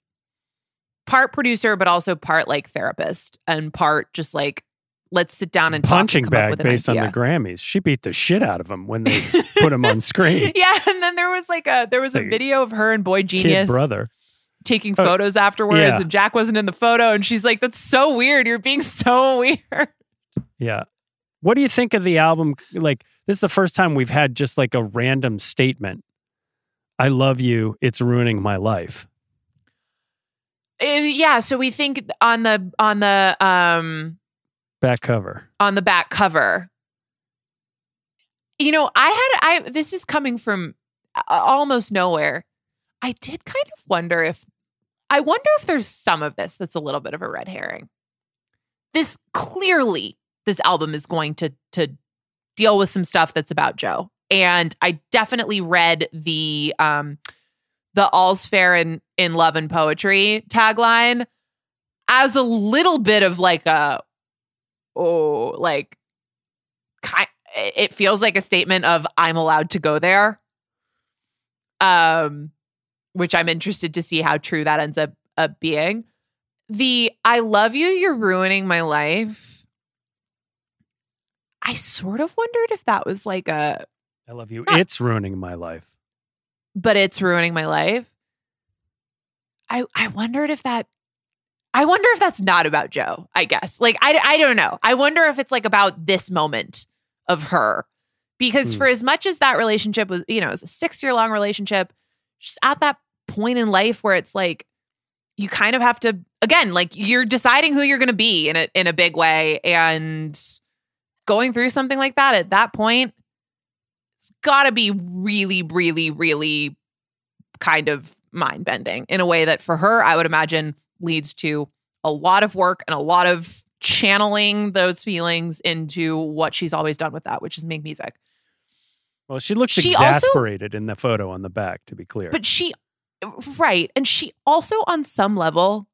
part producer but also part like therapist and part just like let's sit down and punching bag an based on the Grammys. She beat the shit out of him when they put him on screen. yeah and then there was like a there was a video of her and boygenius brother. Taking Oh, photos afterwards yeah. and Jack wasn't in the photo and she's like that's so weird you're being so weird Yeah. What do you think of the album? Like, this is the first time we've had just like a random statement. I love you. It's ruining my life. Uh, yeah so we think on the on the um Back cover. on the back cover you know i had i this is coming from uh, almost nowhere i did kind of wonder if i wonder if there's some of this that's a little bit of a red herring. This clearly this album is going to to deal with some stuff that's about joe. And i definitely read the um the all's fair in in love and poetry tagline as a little bit of like a oh like ki- it feels like a statement of i'm allowed to go there. Um which i'm interested to see how true that ends up, up being the i love you you're ruining my life i sort of wondered if that was like a I love you. Ah. It's ruining my life. but it's ruining my life i i wondered if that i wonder if that's not about joe i guess like i i don't know i wonder if it's like about this moment of her because Hmm. for as much as that relationship was you know it was a six year long relationship she's at that point in life where it's like you kind of have to again like you're deciding who you're going to be in a in a big way and going through something like that at that point it's got to be really really really kind of mind bending in a way that for her I would imagine leads to a lot of work and a lot of channeling those feelings into what she's always done with that which is make music Well, she looks She also- exasperated in the photo on the back, to be clear. But she, right. And she also, on some level,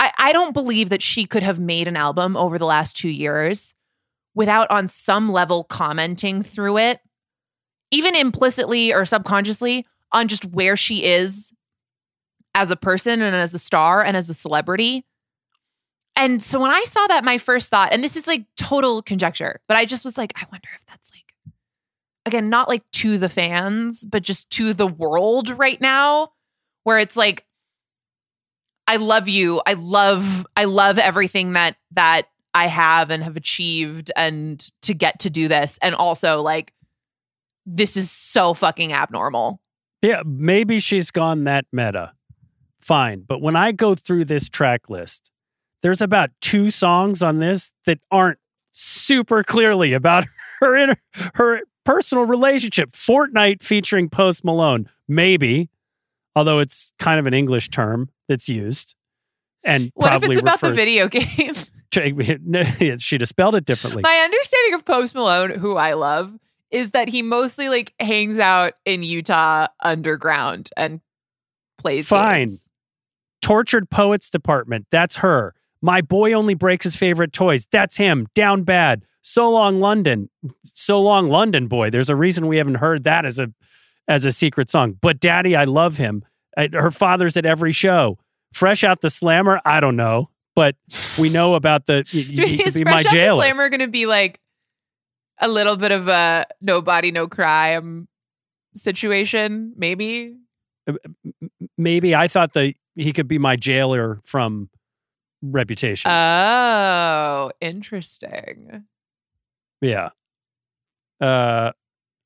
I, I don't believe that she could have made an album over the last two years without, on some level, commenting through it, even implicitly or subconsciously, on just where she is as a person and as a star and as a celebrity. And so when I saw that, my first thought, and this is like total conjecture, but I just was like, I wonder if that's like, again, not like to the fans, but just to the world right now, where it's like, I love you. I love, I love everything that that I have and have achieved and to get to do this. And also like this is so fucking abnormal. yeah, maybe she's gone that meta. Fine. But when I go through this track list, there's about two songs on this that aren't super clearly about her inter- her personal relationship. Fortnight featuring Post Malone, maybe, although it's kind of an English term that's used. And What if it's about the video game? she'd have spelled it differently. My understanding of Post Malone, who I love, is that he mostly like hangs out in Utah underground and plays Fine. games. Tortured Poets Department. That's her. My boy only breaks his favorite toys. That's him. Down bad. So long London. So long London boy. There's a reason we haven't heard that as a as a secret song. But Daddy, I love him. Uh, Her father's at every show. Fresh out the slammer. I don't know, but we know about the. You could is be Fresh my Out the. Slammer going to be like a little bit of a no body, no crime situation, maybe. Maybe I thought that he could be my jailer from Reputation. Oh, interesting. Yeah. Uh,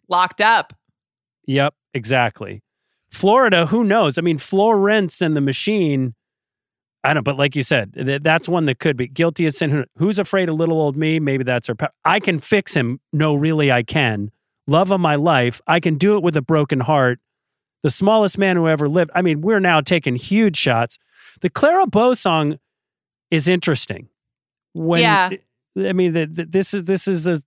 Locked up. Yep, exactly. Florida, who knows? I mean, Florence and the Machine. I don't, but like you said, th- that's one that could be guilty as sin. Who- Who's afraid of little old me? Maybe that's her. power. I can fix him. No, really, I can. Love of my life. I can do it with a broken heart. The smallest man who ever lived. I mean, we're now taking huge shots. The Clara Bow song is interesting. When Yeah. I mean, the, the, this is this is a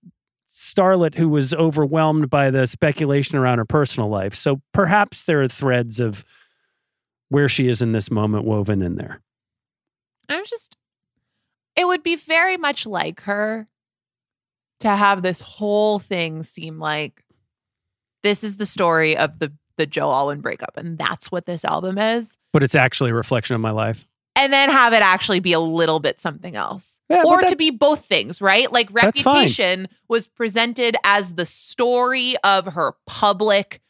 starlet who was overwhelmed by the speculation around her personal life. So perhaps there are threads of where she is in this moment woven in there. I'm just, it would be very much like her to have this whole thing seem like this is the story of the the Joe Alwyn breakup, and that's what this album is. But it's actually a reflection of my life. And then have it actually be a little bit something else. Yeah, or to be both things, right? Like Reputation was presented as the story of her public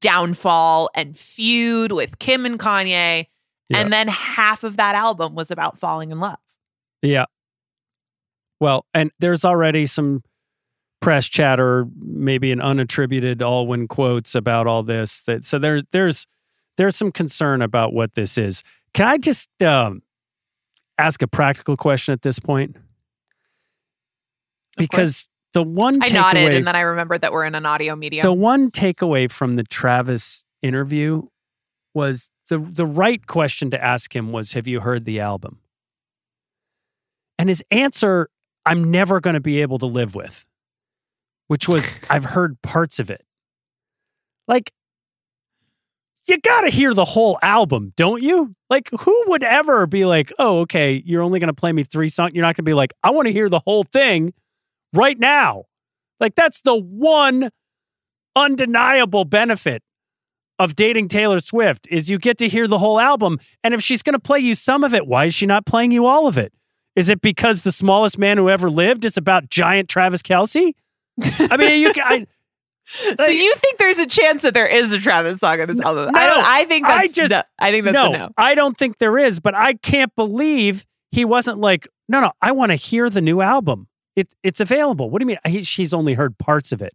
downfall and feud with Kim and Kanye. Yeah. And then half of that album was about falling in love. Yeah. Well, and there's already some press chatter, maybe an unattributed Alwyn quotes about all this. That so there's there's there's some concern about what this is. Can I just um, ask a practical question at this point? Because the one I nodded and then I remembered that we're in an audio medium. the one takeaway from the Travis interview was the the right question to ask him was, "Have you heard the album?" And his answer, "I'm never going to be able to live with," which was, "I've heard parts of it." Like, you got to hear the whole album, don't you? Like, who would ever be like, "Oh, okay, you're only going to play me three songs. You're not going to be like, I want to hear the whole thing right now." Like, that's the one undeniable benefit of dating Taylor Swift is you get to hear the whole album. And if she's going to play you some of it, why is she not playing you all of it? Is it because the smallest man who ever lived is about giant Travis Kelce? I mean, you can. I, so you think there's a chance that there is a Travis song on this album? I don't. I think I just- no, I think that's no, no. I don't think there is, but I can't believe he wasn't like, no, no, I want to hear the new album. It, it's available. What do you mean? He, she's only heard parts of it.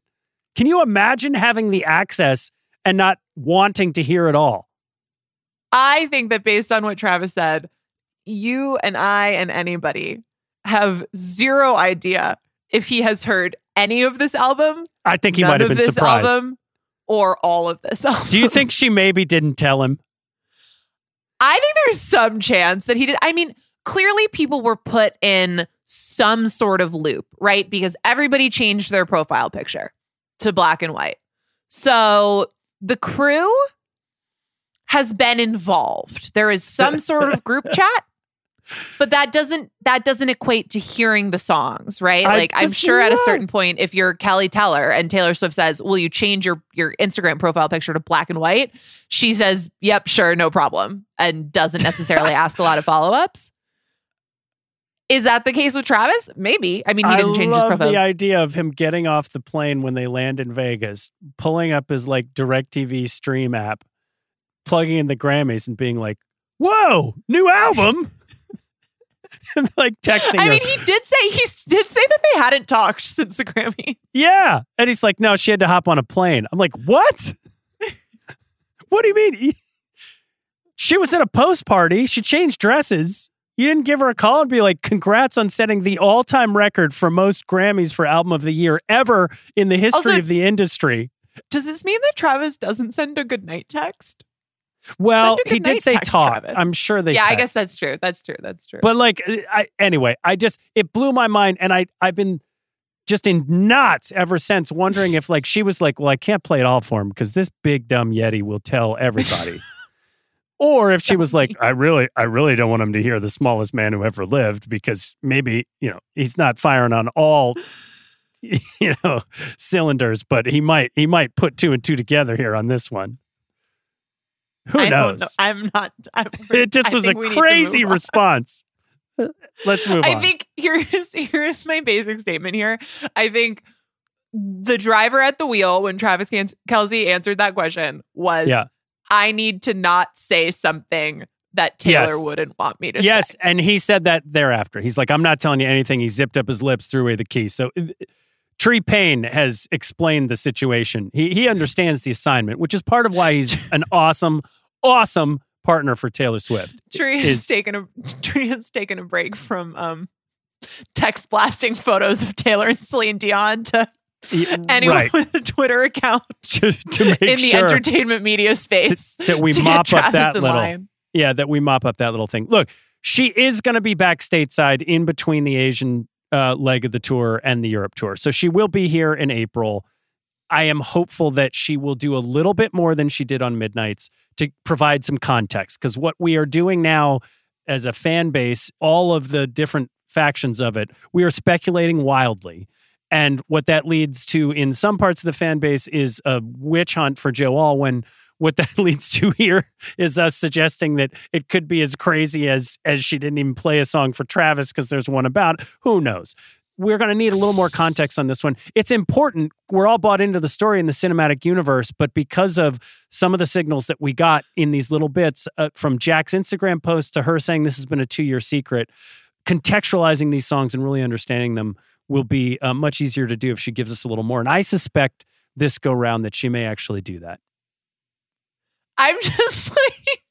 Can you imagine having the access and not wanting to hear it all? I think that based on what Travis said, you and I and anybody have zero idea if he has heard any of this album, I think he might have been this surprised. album, or all of this album. Do you think she maybe didn't tell him? I think there's some chance that he did. I mean, clearly people were put in some sort of loop, right? Because everybody changed their profile picture to black and white. So the crew has been involved. There is some sort of group chat. But that doesn't that doesn't equate to hearing the songs, right? I like I'm sure at a certain point if you're Keleigh Teller and Taylor Swift says, "Will you change your your Instagram profile picture to black and white?" She says, "Yep, sure, no problem," and doesn't necessarily ask a lot of follow-ups. Is that the case with Travis? Maybe. I mean, he didn't I change his profile. the idea of him getting off the plane when they land in Vegas, pulling up his like DirecTV stream app, plugging in the Grammys, and being like, "Whoa, new album!" like texting I her. mean, he did say he did say that they hadn't talked since the Grammy. yeah, and he's like, "No, she had to hop on a plane." I'm like, "What? what do you mean?" She was at a post party. She changed dresses. You didn't give her a call and be like, "Congrats on setting the all-time record for most Grammys for album of the year ever in the history Also- of the industry." Does this mean that Travis doesn't send a good night text? Well, he did say talk. I'm sure they. yeah, I guess that's true. That's true. That's true. But like, uh, I anyway, I just it blew my mind, and I I've been just in knots ever since, wondering if like she was like, well, I can't play it all for him because this big dumb yeti will tell everybody. Or if she was like, I really, I really don't want him to hear the smallest man who ever lived because maybe you know he's not firing on all, you know, cylinders, but he might, he might put two and two together here on this one. Who I knows? know. I'm not. I'm, It just I was a think we need to crazy response. Let's move I on. I think here's here's my basic statement here. I think the driver at the wheel when Travis Kelce answered that question was, Yeah. I need to not say something that Taylor Yes. wouldn't want me to Yes, say. and he said that thereafter. He's like, I'm not telling you anything. He zipped up his lips, threw away the key. So Tree Paine has explained the situation. He he understands the assignment, which is part of why he's an awesome, awesome partner for Taylor Swift. Tree has is- taken a Tree has taken a break from um text blasting photos of Taylor and Celine Dion to anyone right. with a Twitter account to, to in the sure entertainment media space that we to mop up that little. line. Yeah, that we mop up that little thing. Look, she is going to be back stateside in between the Asian uh, leg of the tour and the Europe tour. So she will be here in April. I am hopeful that she will do a little bit more than she did on Midnights to provide some context. Because what we are doing now as a fan base, all of the different factions of it, we are speculating wildly. And what that leads to in some parts of the fan base is a witch hunt for Joe Alwyn. What that leads to here is us suggesting that it could be as crazy as as she didn't even play a song for Travis because there's one about. Who knows? We're going to need a little more context on this one. It's important. We're all bought into the story in the cinematic universe, but because of some of the signals that we got in these little bits uh, from Jack's Instagram post to her saying this has been a two year secret, contextualizing these songs and really understanding them will be uh, much easier to do if she gives us a little more. And I suspect this go round that she may actually do that. I'm just like,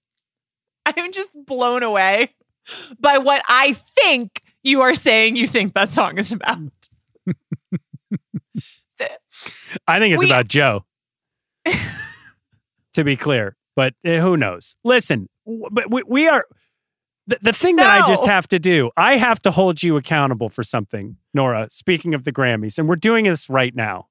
I'm just blown away by what I think you are saying you think that song is about. I think it's We- about Joe. to be clear, but uh, who knows? Listen, but we, we are the, the thing that I just have to do. I have to hold you accountable for something, Nora. Speaking of the Grammys, and we're doing this right now.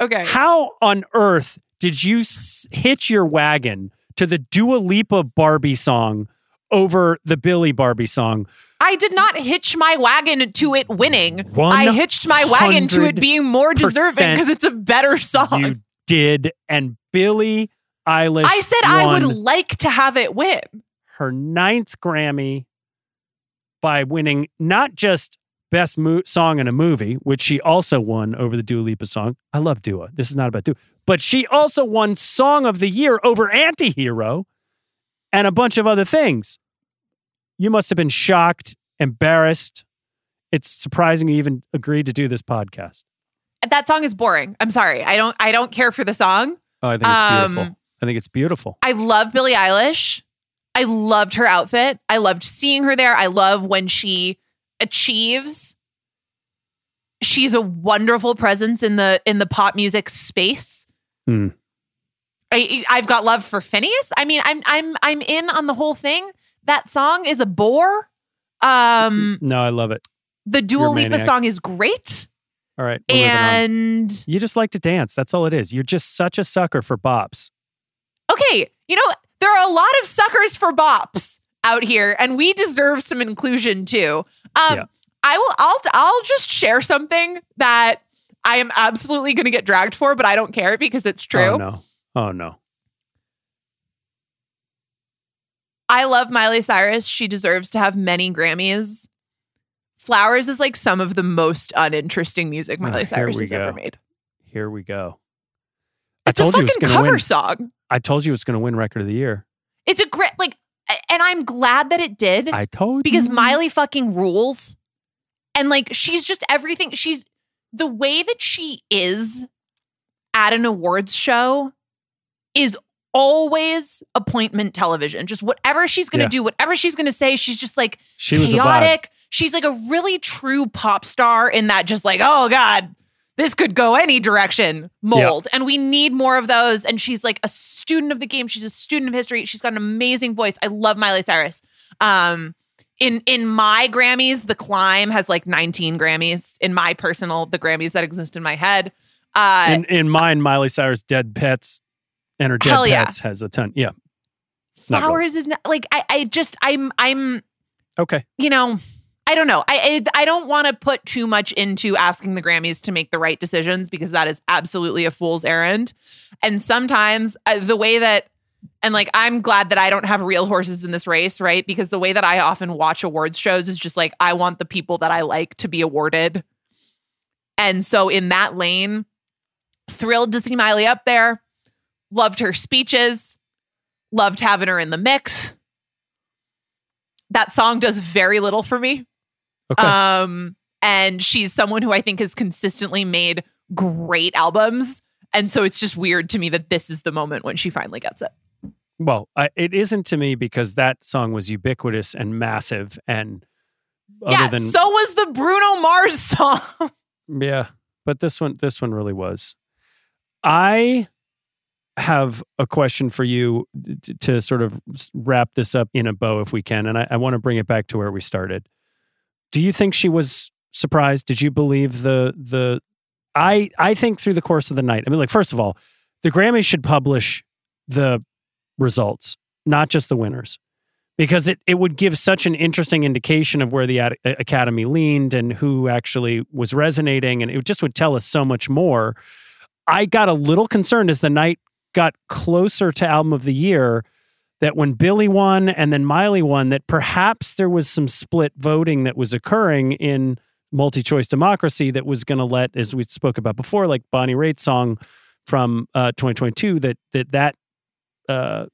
Okay. How on earth did you s- hitch your wagon to the Dua Lipa Barbie song over the Billie Barbie song? I did not hitch my wagon to it winning. I hitched my wagon to it being more deserving because it's a better song. You did, and Billie Eilish. I said I would like to have it win. her ninth Grammy by winning not just Best mo- Song in a Movie, which she also won over the Dua Lipa song. I love Dua. This is not about Dua. But she also won Song of the Year over Antihero and a bunch of other things. You must have been shocked, embarrassed. It's surprising you even agreed to do this podcast. That song is boring. I'm sorry. I don't I don't care for the song. Oh, I think it's beautiful. Um, I think it's beautiful. I love Billie Eilish. I loved her outfit. I loved seeing her there. I love when she achieves. She's a wonderful presence in the in the pop music space. Hmm. I I've got love for Finneas. I mean, I'm I'm I'm in on the whole thing. That song is a bore. Um No, I love it. the Dua Lipa song is great. All right. And You just like to dance. That's all it is. You're just such a sucker for bops. okay, you know, there are a lot of suckers for bops out here, and we deserve some inclusion too. Um, Yeah. I will. I'll. I'll just share something that I am absolutely going to get dragged for, but I don't care because it's true. Oh no. Oh no. I love Miley Cyrus. She deserves to have many Grammys. Flowers is like some of the most uninteresting music Oh, Miley Cyrus has go. ever made. Here we go. I It's a told you it was fucking gonna cover win. song. I told you it was going to win record of the year. It's a great like, and I'm glad that it did. I told you. because you. Miley fucking rules. And like she's just everything. She's the way that she is at an awards show is always appointment television. Just whatever she's going to Yeah. do, whatever she's going to say, she's just like she chaotic. She's like a really true pop star in that just like, oh God, this could go any direction mold. And we need more of those. And she's like a student of the game. She's a student of history. She's got an amazing voice. I love Miley Cyrus. Um, in in my Grammys, The Climb has like 19 Grammys. In my personal, the Grammys that exist in my head. Uh, In in mine, Miley Cyrus Dead Pets and her Dead yeah. Pets has a ton. Yeah. not really. Flowers is not like I I just I'm I'm Okay. you know, I don't know. I I, I don't want to put too much into asking the Grammys to make the right decisions because that is absolutely a fool's errand. And sometimes uh, the way that and like I'm glad that I don't have real horses in this race, right? Because the way that I often watch awards shows is just like I want the people that I like to be awarded. And so in that lane, thrilled to see Miley up there. Loved her speeches. Loved having her in the mix. That song does very little for me. Okay. Um, and she's someone who I think has consistently made great albums. And so it's just weird to me that this is the moment when she finally gets it. well, I, it isn't to me because that song was ubiquitous and massive and other yeah, than so was the Bruno Mars song. Yeah, but this one this one really was. I have a question for you t- to sort of wrap this up in a bow if we can and I, I want to bring it back to where we started. Do you think she was surprised? Did you believe the the I I think through the course of the night. I mean like first of all, the Grammys should publish the results, not just the winners because it, it would give such an interesting indication of where the ad- academy leaned and who actually was resonating and it just would tell us so much more i got a little concerned as the night got closer to album of the year that when billie won and then miley won that perhaps there was some split voting that was occurring in multi-choice democracy that was going to let as we spoke about before like bonnie raitt's song from uh, 2022 that that that uh,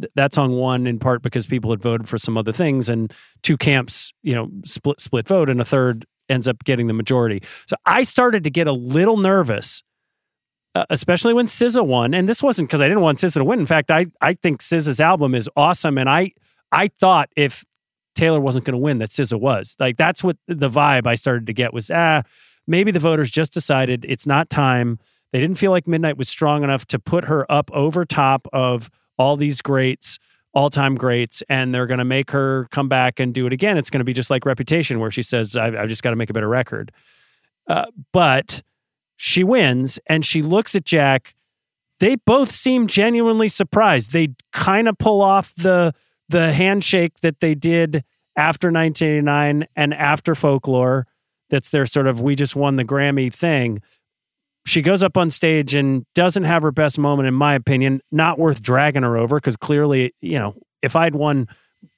th- that song won in part because people had voted for some other things, and two camps, you know, split split vote, and a third ends up getting the majority. So I started to get a little nervous, uh, especially when SZA won. And this wasn't because I didn't want SZA to win. In fact, I I think SZA's album is awesome, and I I thought if Taylor wasn't going to win, that SZA was like that's what the vibe I started to get was ah maybe the voters just decided it's not time. They didn't feel like Midnight was strong enough to put her up over top of all these greats, all time greats, and they're going to make her come back and do it again. It's going to be just like Reputation, where she says, I've, I've just got to make a better record. Uh, but she wins and she looks at Jack. They both seem genuinely surprised. They kind of pull off the the handshake that they did after 1989 and after folklore. That's their sort of we just won the Grammy thing she goes up on stage and doesn't have her best moment, in my opinion. Not worth dragging her over because clearly, you know, if I'd won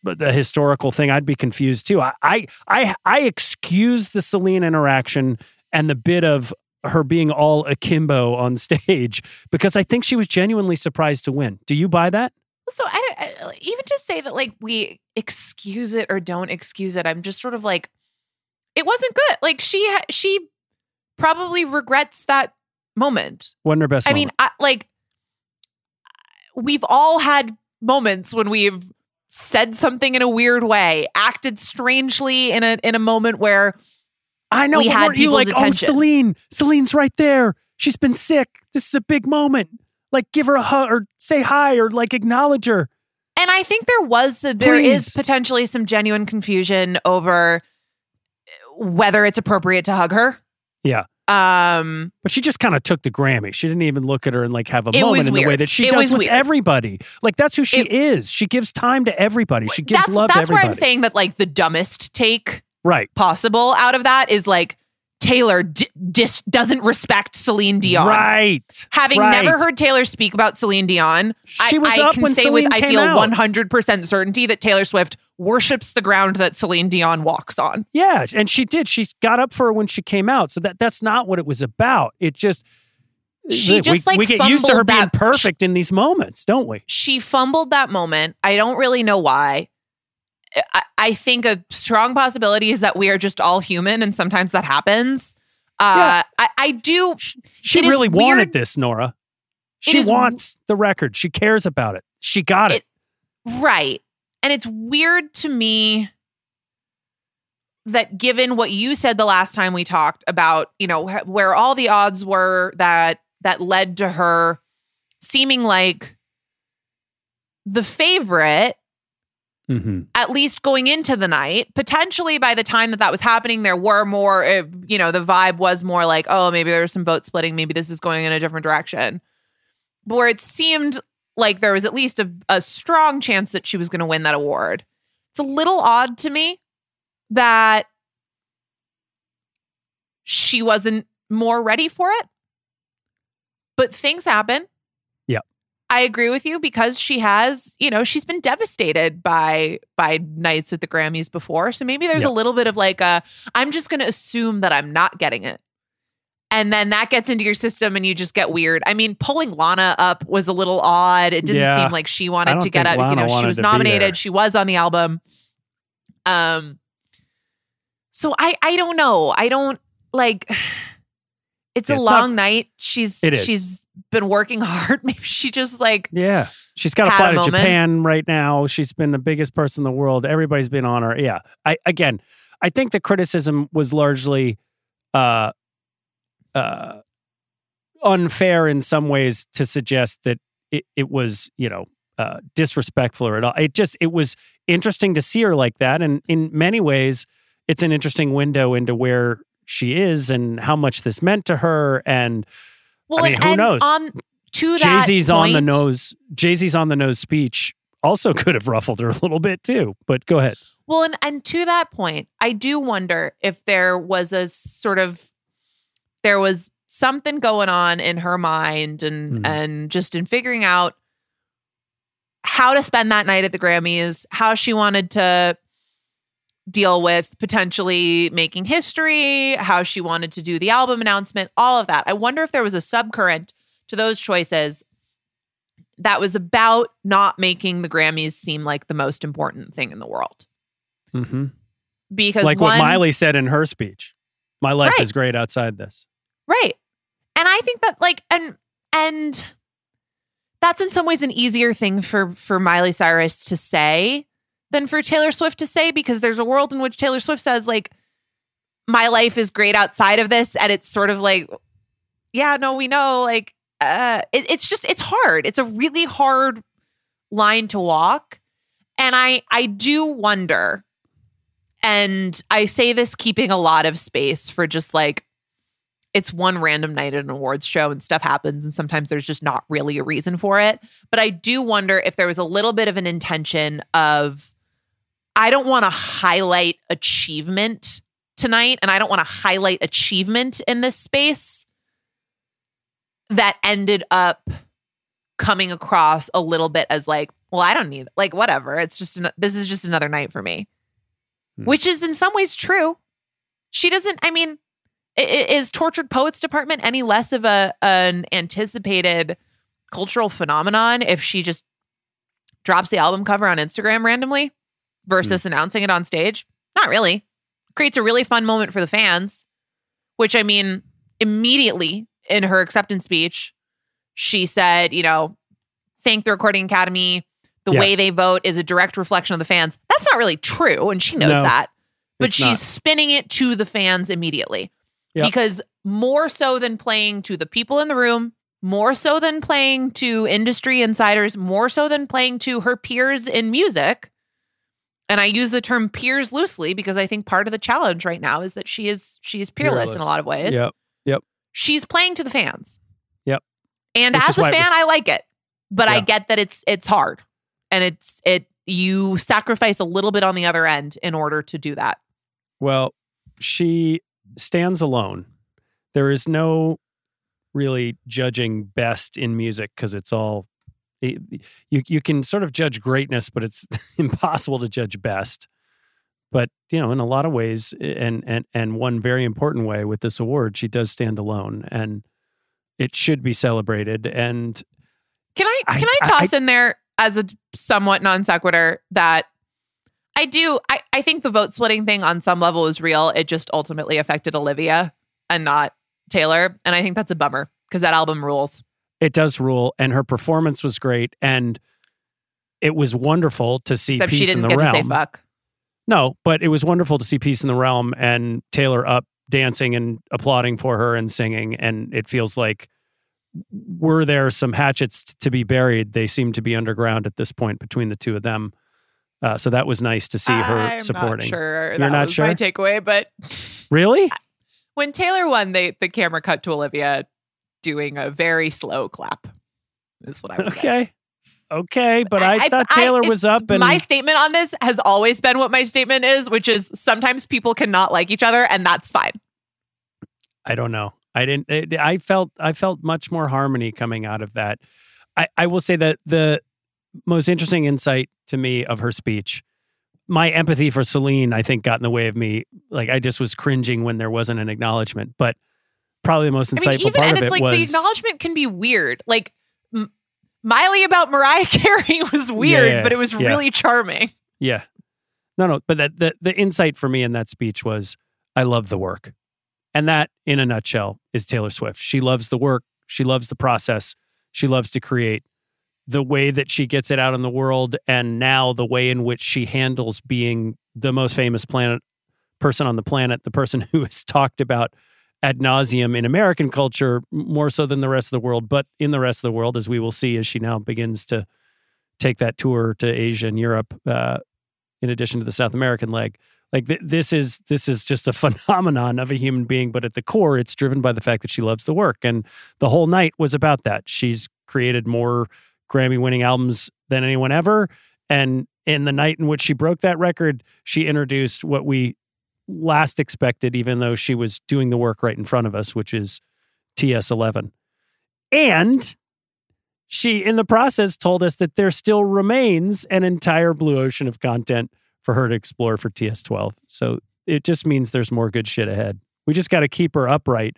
the historical thing, I'd be confused too. I, I, I, I excuse the Celine interaction and the bit of her being all akimbo on stage because I think she was genuinely surprised to win. Do you buy that? So I, I uh, even to say that like we excuse it or don't excuse it, I'm just sort of like, it wasn't good. Like she she probably regrets that moment. Wasn't her best. I mean, I, like we've all had moments when we've said something in a weird way, acted strangely in a in a moment where I know. we but had weren't you people's like, attention. oh, Celine, Celine's right there. She's been sick. This is a big moment. Like, give her a hug or say hi or like acknowledge her. And I think there was there is Please. potentially some genuine confusion over whether it's appropriate to hug her. Yeah. Um But she just kind of took the Grammy. She didn't even look at her and like have a moment in the way that she It does with weird. everybody. Like that's who she It- is. She gives time to everybody. She gives that's love to that's where. I'm saying that like the dumbest take right. possible out of that is like Taylor d- dis- doesn't respect Celine Dion. Right. Having right. never heard Taylor speak about Celine Dion, She I, was I up can when say Celine with I feel out. 100% certainty that Taylor Swift worships the ground that Celine Dion walks on. Yeah, and she did. She got up for her when she came out. So that that's not what it was about. It just She we, just, we like, get used to her being perfect in these moments, don't we? She fumbled that moment. I don't really know why. I, I think a strong possibility is that we are just all human and sometimes that happens. Uh, Yeah. I, I do. She really wanted weird- this, Nora. She wants the record. She cares about it. She got it. It- Right. And it's weird to me that given what you said the last time we talked about, you know, where all the odds were that that led to her seeming like the favorite Mhm. at least going into the night. Potentially by the time that that was happening there were more uh, you know the vibe was more like oh maybe there was some vote splitting. Maybe this is going in a different direction. But where it seemed like there was at least a, a strong chance that she was going to win that award. It's a little odd to me that she wasn't more ready for it. But things happen. I agree with you because she has, you know, she's been devastated by by nights at the Grammys before. So maybe there's Yep. a little bit of like a I'm just going to assume that I'm not getting it. and then that gets into your system and you just get weird. I mean, pulling Lana up was a little odd. It didn't Yeah. seem like she wanted to get up. You know, she was to be there. nominated. She was on the album. Um so I I don't know. I don't like it's a long not- night. She's she's been working hard. Maybe she just like Yeah. She's got to fly a to moment. Japan right now. She's been the biggest person in the world. Everybody's been on her. Yeah. I again, I think the criticism was largely uh uh unfair in some ways to suggest that it, it was, you know, uh disrespectful or at all. It just it was interesting to see her like that. And in many ways, it's an interesting window into where she is and how much this meant to her. And well I mean, and, who knows? on to Jay Z's on the nose. Jay Z's on the nose speech also could have ruffled her a little bit too. But go ahead. Well, and, and to that point, I do wonder if there was a sort of there was something going on in her mind and Mhm. and just in figuring out how to spend that night at the Grammys, how she wanted to deal with potentially making history, how she wanted to do the album announcement, all of that. I wonder if there was a subcurrent to those choices that was about not making the Grammys seem like the most important thing in the world Mm-hmm. because Like one, what Miley said in her speech. My life Right. is great outside this. right and i think that like and and that's in some ways an easier thing for for miley cyrus to say than for taylor swift to say because there's a world in which taylor swift says like my life is great outside of this and it's sort of like yeah no we know like uh it, it's just it's hard. It's a really hard line to walk. And i i do wonder and i say this keeping a lot of space for just like it's one random night at an awards show and stuff happens and sometimes there's just not really a reason for it. But i do wonder if there was a little bit of an intention of i don't want to highlight achievement tonight and i don't want to highlight achievement in this space that ended up coming across a little bit as like well i don't need like whatever. It's just an, this is just another night for me. Hmm. which is in some ways true. She doesn't i mean is tortured poets department any less of a an anticipated cultural phenomenon if she just drops the album cover on instagram randomly versus hmm. announcing it on stage? Not really. Creates a really fun moment for the fans which i mean immediately in her acceptance speech she said you know thank the recording academy. The way they vote is a direct reflection of the fans. That's not really true and she knows No, that but she's not. spinning it to the fans immediately. Yep. because more so than playing to the people in the room more so than playing to industry insiders more so than playing to her peers in music and i use the term peers loosely because i think part of the challenge right now is that she is she is peerless, in a lot of ways Yep. Yep. She's playing to the fans Yep. and Which as a fan was- i like it but i get that it's it's hard and it's it you sacrifice a little bit on the other end in order to do that Well, she stands alone. There is no really judging best in music because it's all you you can sort of judge greatness, but it's impossible to judge best. But you know, in a lot of ways, and and and one very important way with this award, she does stand alone, and it should be celebrated. And Can I I- can I I- toss in there as a somewhat non sequitur that I do I, I think the vote splitting thing on some level is real. It just ultimately affected Olivia and not Taylor. And I think that's a bummer because that album rules. It does rule, and her performance was great, and it was wonderful to see Except peace in the realm. to say fuck. No, but it was wonderful to see Peace in the Realm and Taylor up dancing and applauding for her and singing. And it feels like were there some hatchets to be buried, they seem to be underground at this point between the two of them. Uh, so that was nice to see her I'm supporting. Not sure You're that not was sure? my takeaway, but Really? when Taylor won, they the camera cut to Olivia doing a very slow clap. Is what I would say. Okay. Okay. But I, thought Taylor I- was up and my statement on this has always been what my statement is, which is sometimes people cannot like each other, and that's fine. I don't know. I didn't. It, I felt. I felt much more harmony coming out of that. I, I will say that the most interesting insight to me of her speech, my empathy for Celine, I think, got in the way of me. Like I just was cringing when there wasn't an acknowledgement. But probably the most insightful I mean, even part and of it's it like was the acknowledgement can be weird. Like M- Miley about Mariah Carey was weird, yeah, but it was yeah. really charming. Yeah. No, no, but that the the insight for me in that speech was I love the work. And that in a nutshell is Taylor Swift. She loves the work, she loves the process, she loves to create the way that she gets it out in the world and now the way in which she handles being the most famous planet person on the planet, the person who is talked about ad nauseum in American culture more so than the rest of the world, but in the rest of the world, as we will see as she now begins to take that tour to Asia and Europe, uh, in addition to the South American leg. Like th- this is this is just a phenomenon of a human being, but at the core, it's driven by the fact that she loves the work, and the whole night was about that. She's created more Grammy-winning albums than anyone ever, and in the night in which she broke that record, she introduced what we last expected, even though she was doing the work right in front of us, which is TS11. And she, in the process, told us that there still remains an entire blue ocean of content for her to explore for TS12. So it just means there's more good shit ahead. We just got to keep her upright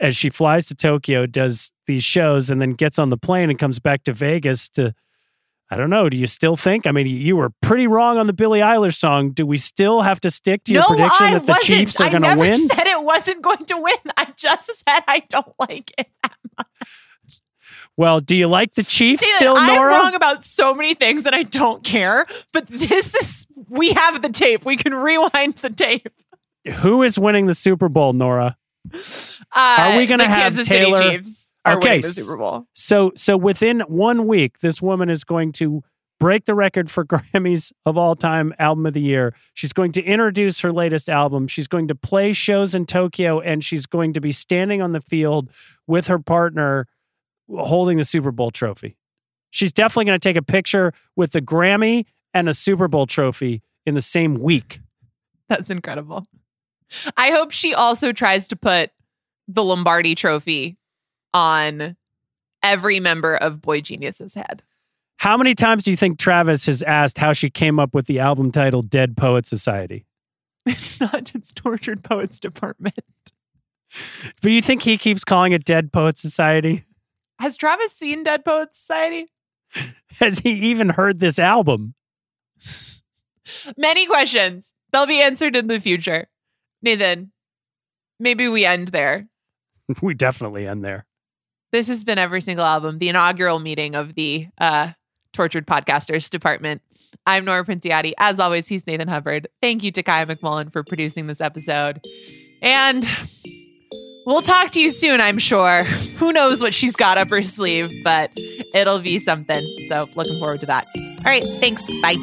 as she flies to Tokyo, does these shows, and then gets on the plane and comes back to Vegas to. I don't know. Do you still think? I mean, you were pretty wrong on the Billie Eilish song. Do we still have to stick to your no, prediction I that the wasn't. Chiefs are going to never win? said it wasn't going to win. I just said I don't like it. that much. Well, do you like the Chiefs See, still, I'm Nora? wrong about so many things that I don't care. But this is we have the tape. We can rewind the tape. Who is winning the Super Bowl, Nora? Uh, Are we gonna have Kansas Taylor- City Chiefs Okay, Super Bowl? So, so within one week, this woman is going to break the record for Grammys of all time album of the year. She's going to introduce her latest album. She's going to play shows in Tokyo, and she's going to be standing on the field with her partner, holding the Super Bowl trophy. She's definitely going to take a picture with the Grammy and a Super Bowl trophy in the same week. That's incredible. I hope she also tries to put the Lombardi trophy on every member of boygenius's head. How many times do you think Travis has asked how she came up with the album title Dead Poet Society? It's not its tortured poets department. But you think he keeps calling it Dead Poet Society? Has Travis seen Dead Poets Society? Has he even heard this album? Many questions. They'll be answered in the future. Nathan, maybe we end there. We definitely end there. This has been every single album, the inaugural meeting of the uh, Tortured Podcasters Department. I'm Nora Princiotti. As always, he's Nathan Hubbard. Thank you to Kaya McMullen for producing this episode. And we'll talk to you soon, I'm sure. Who knows what she's got up her sleeve, but it'll be something. So looking forward to that. All right. Thanks. Bye.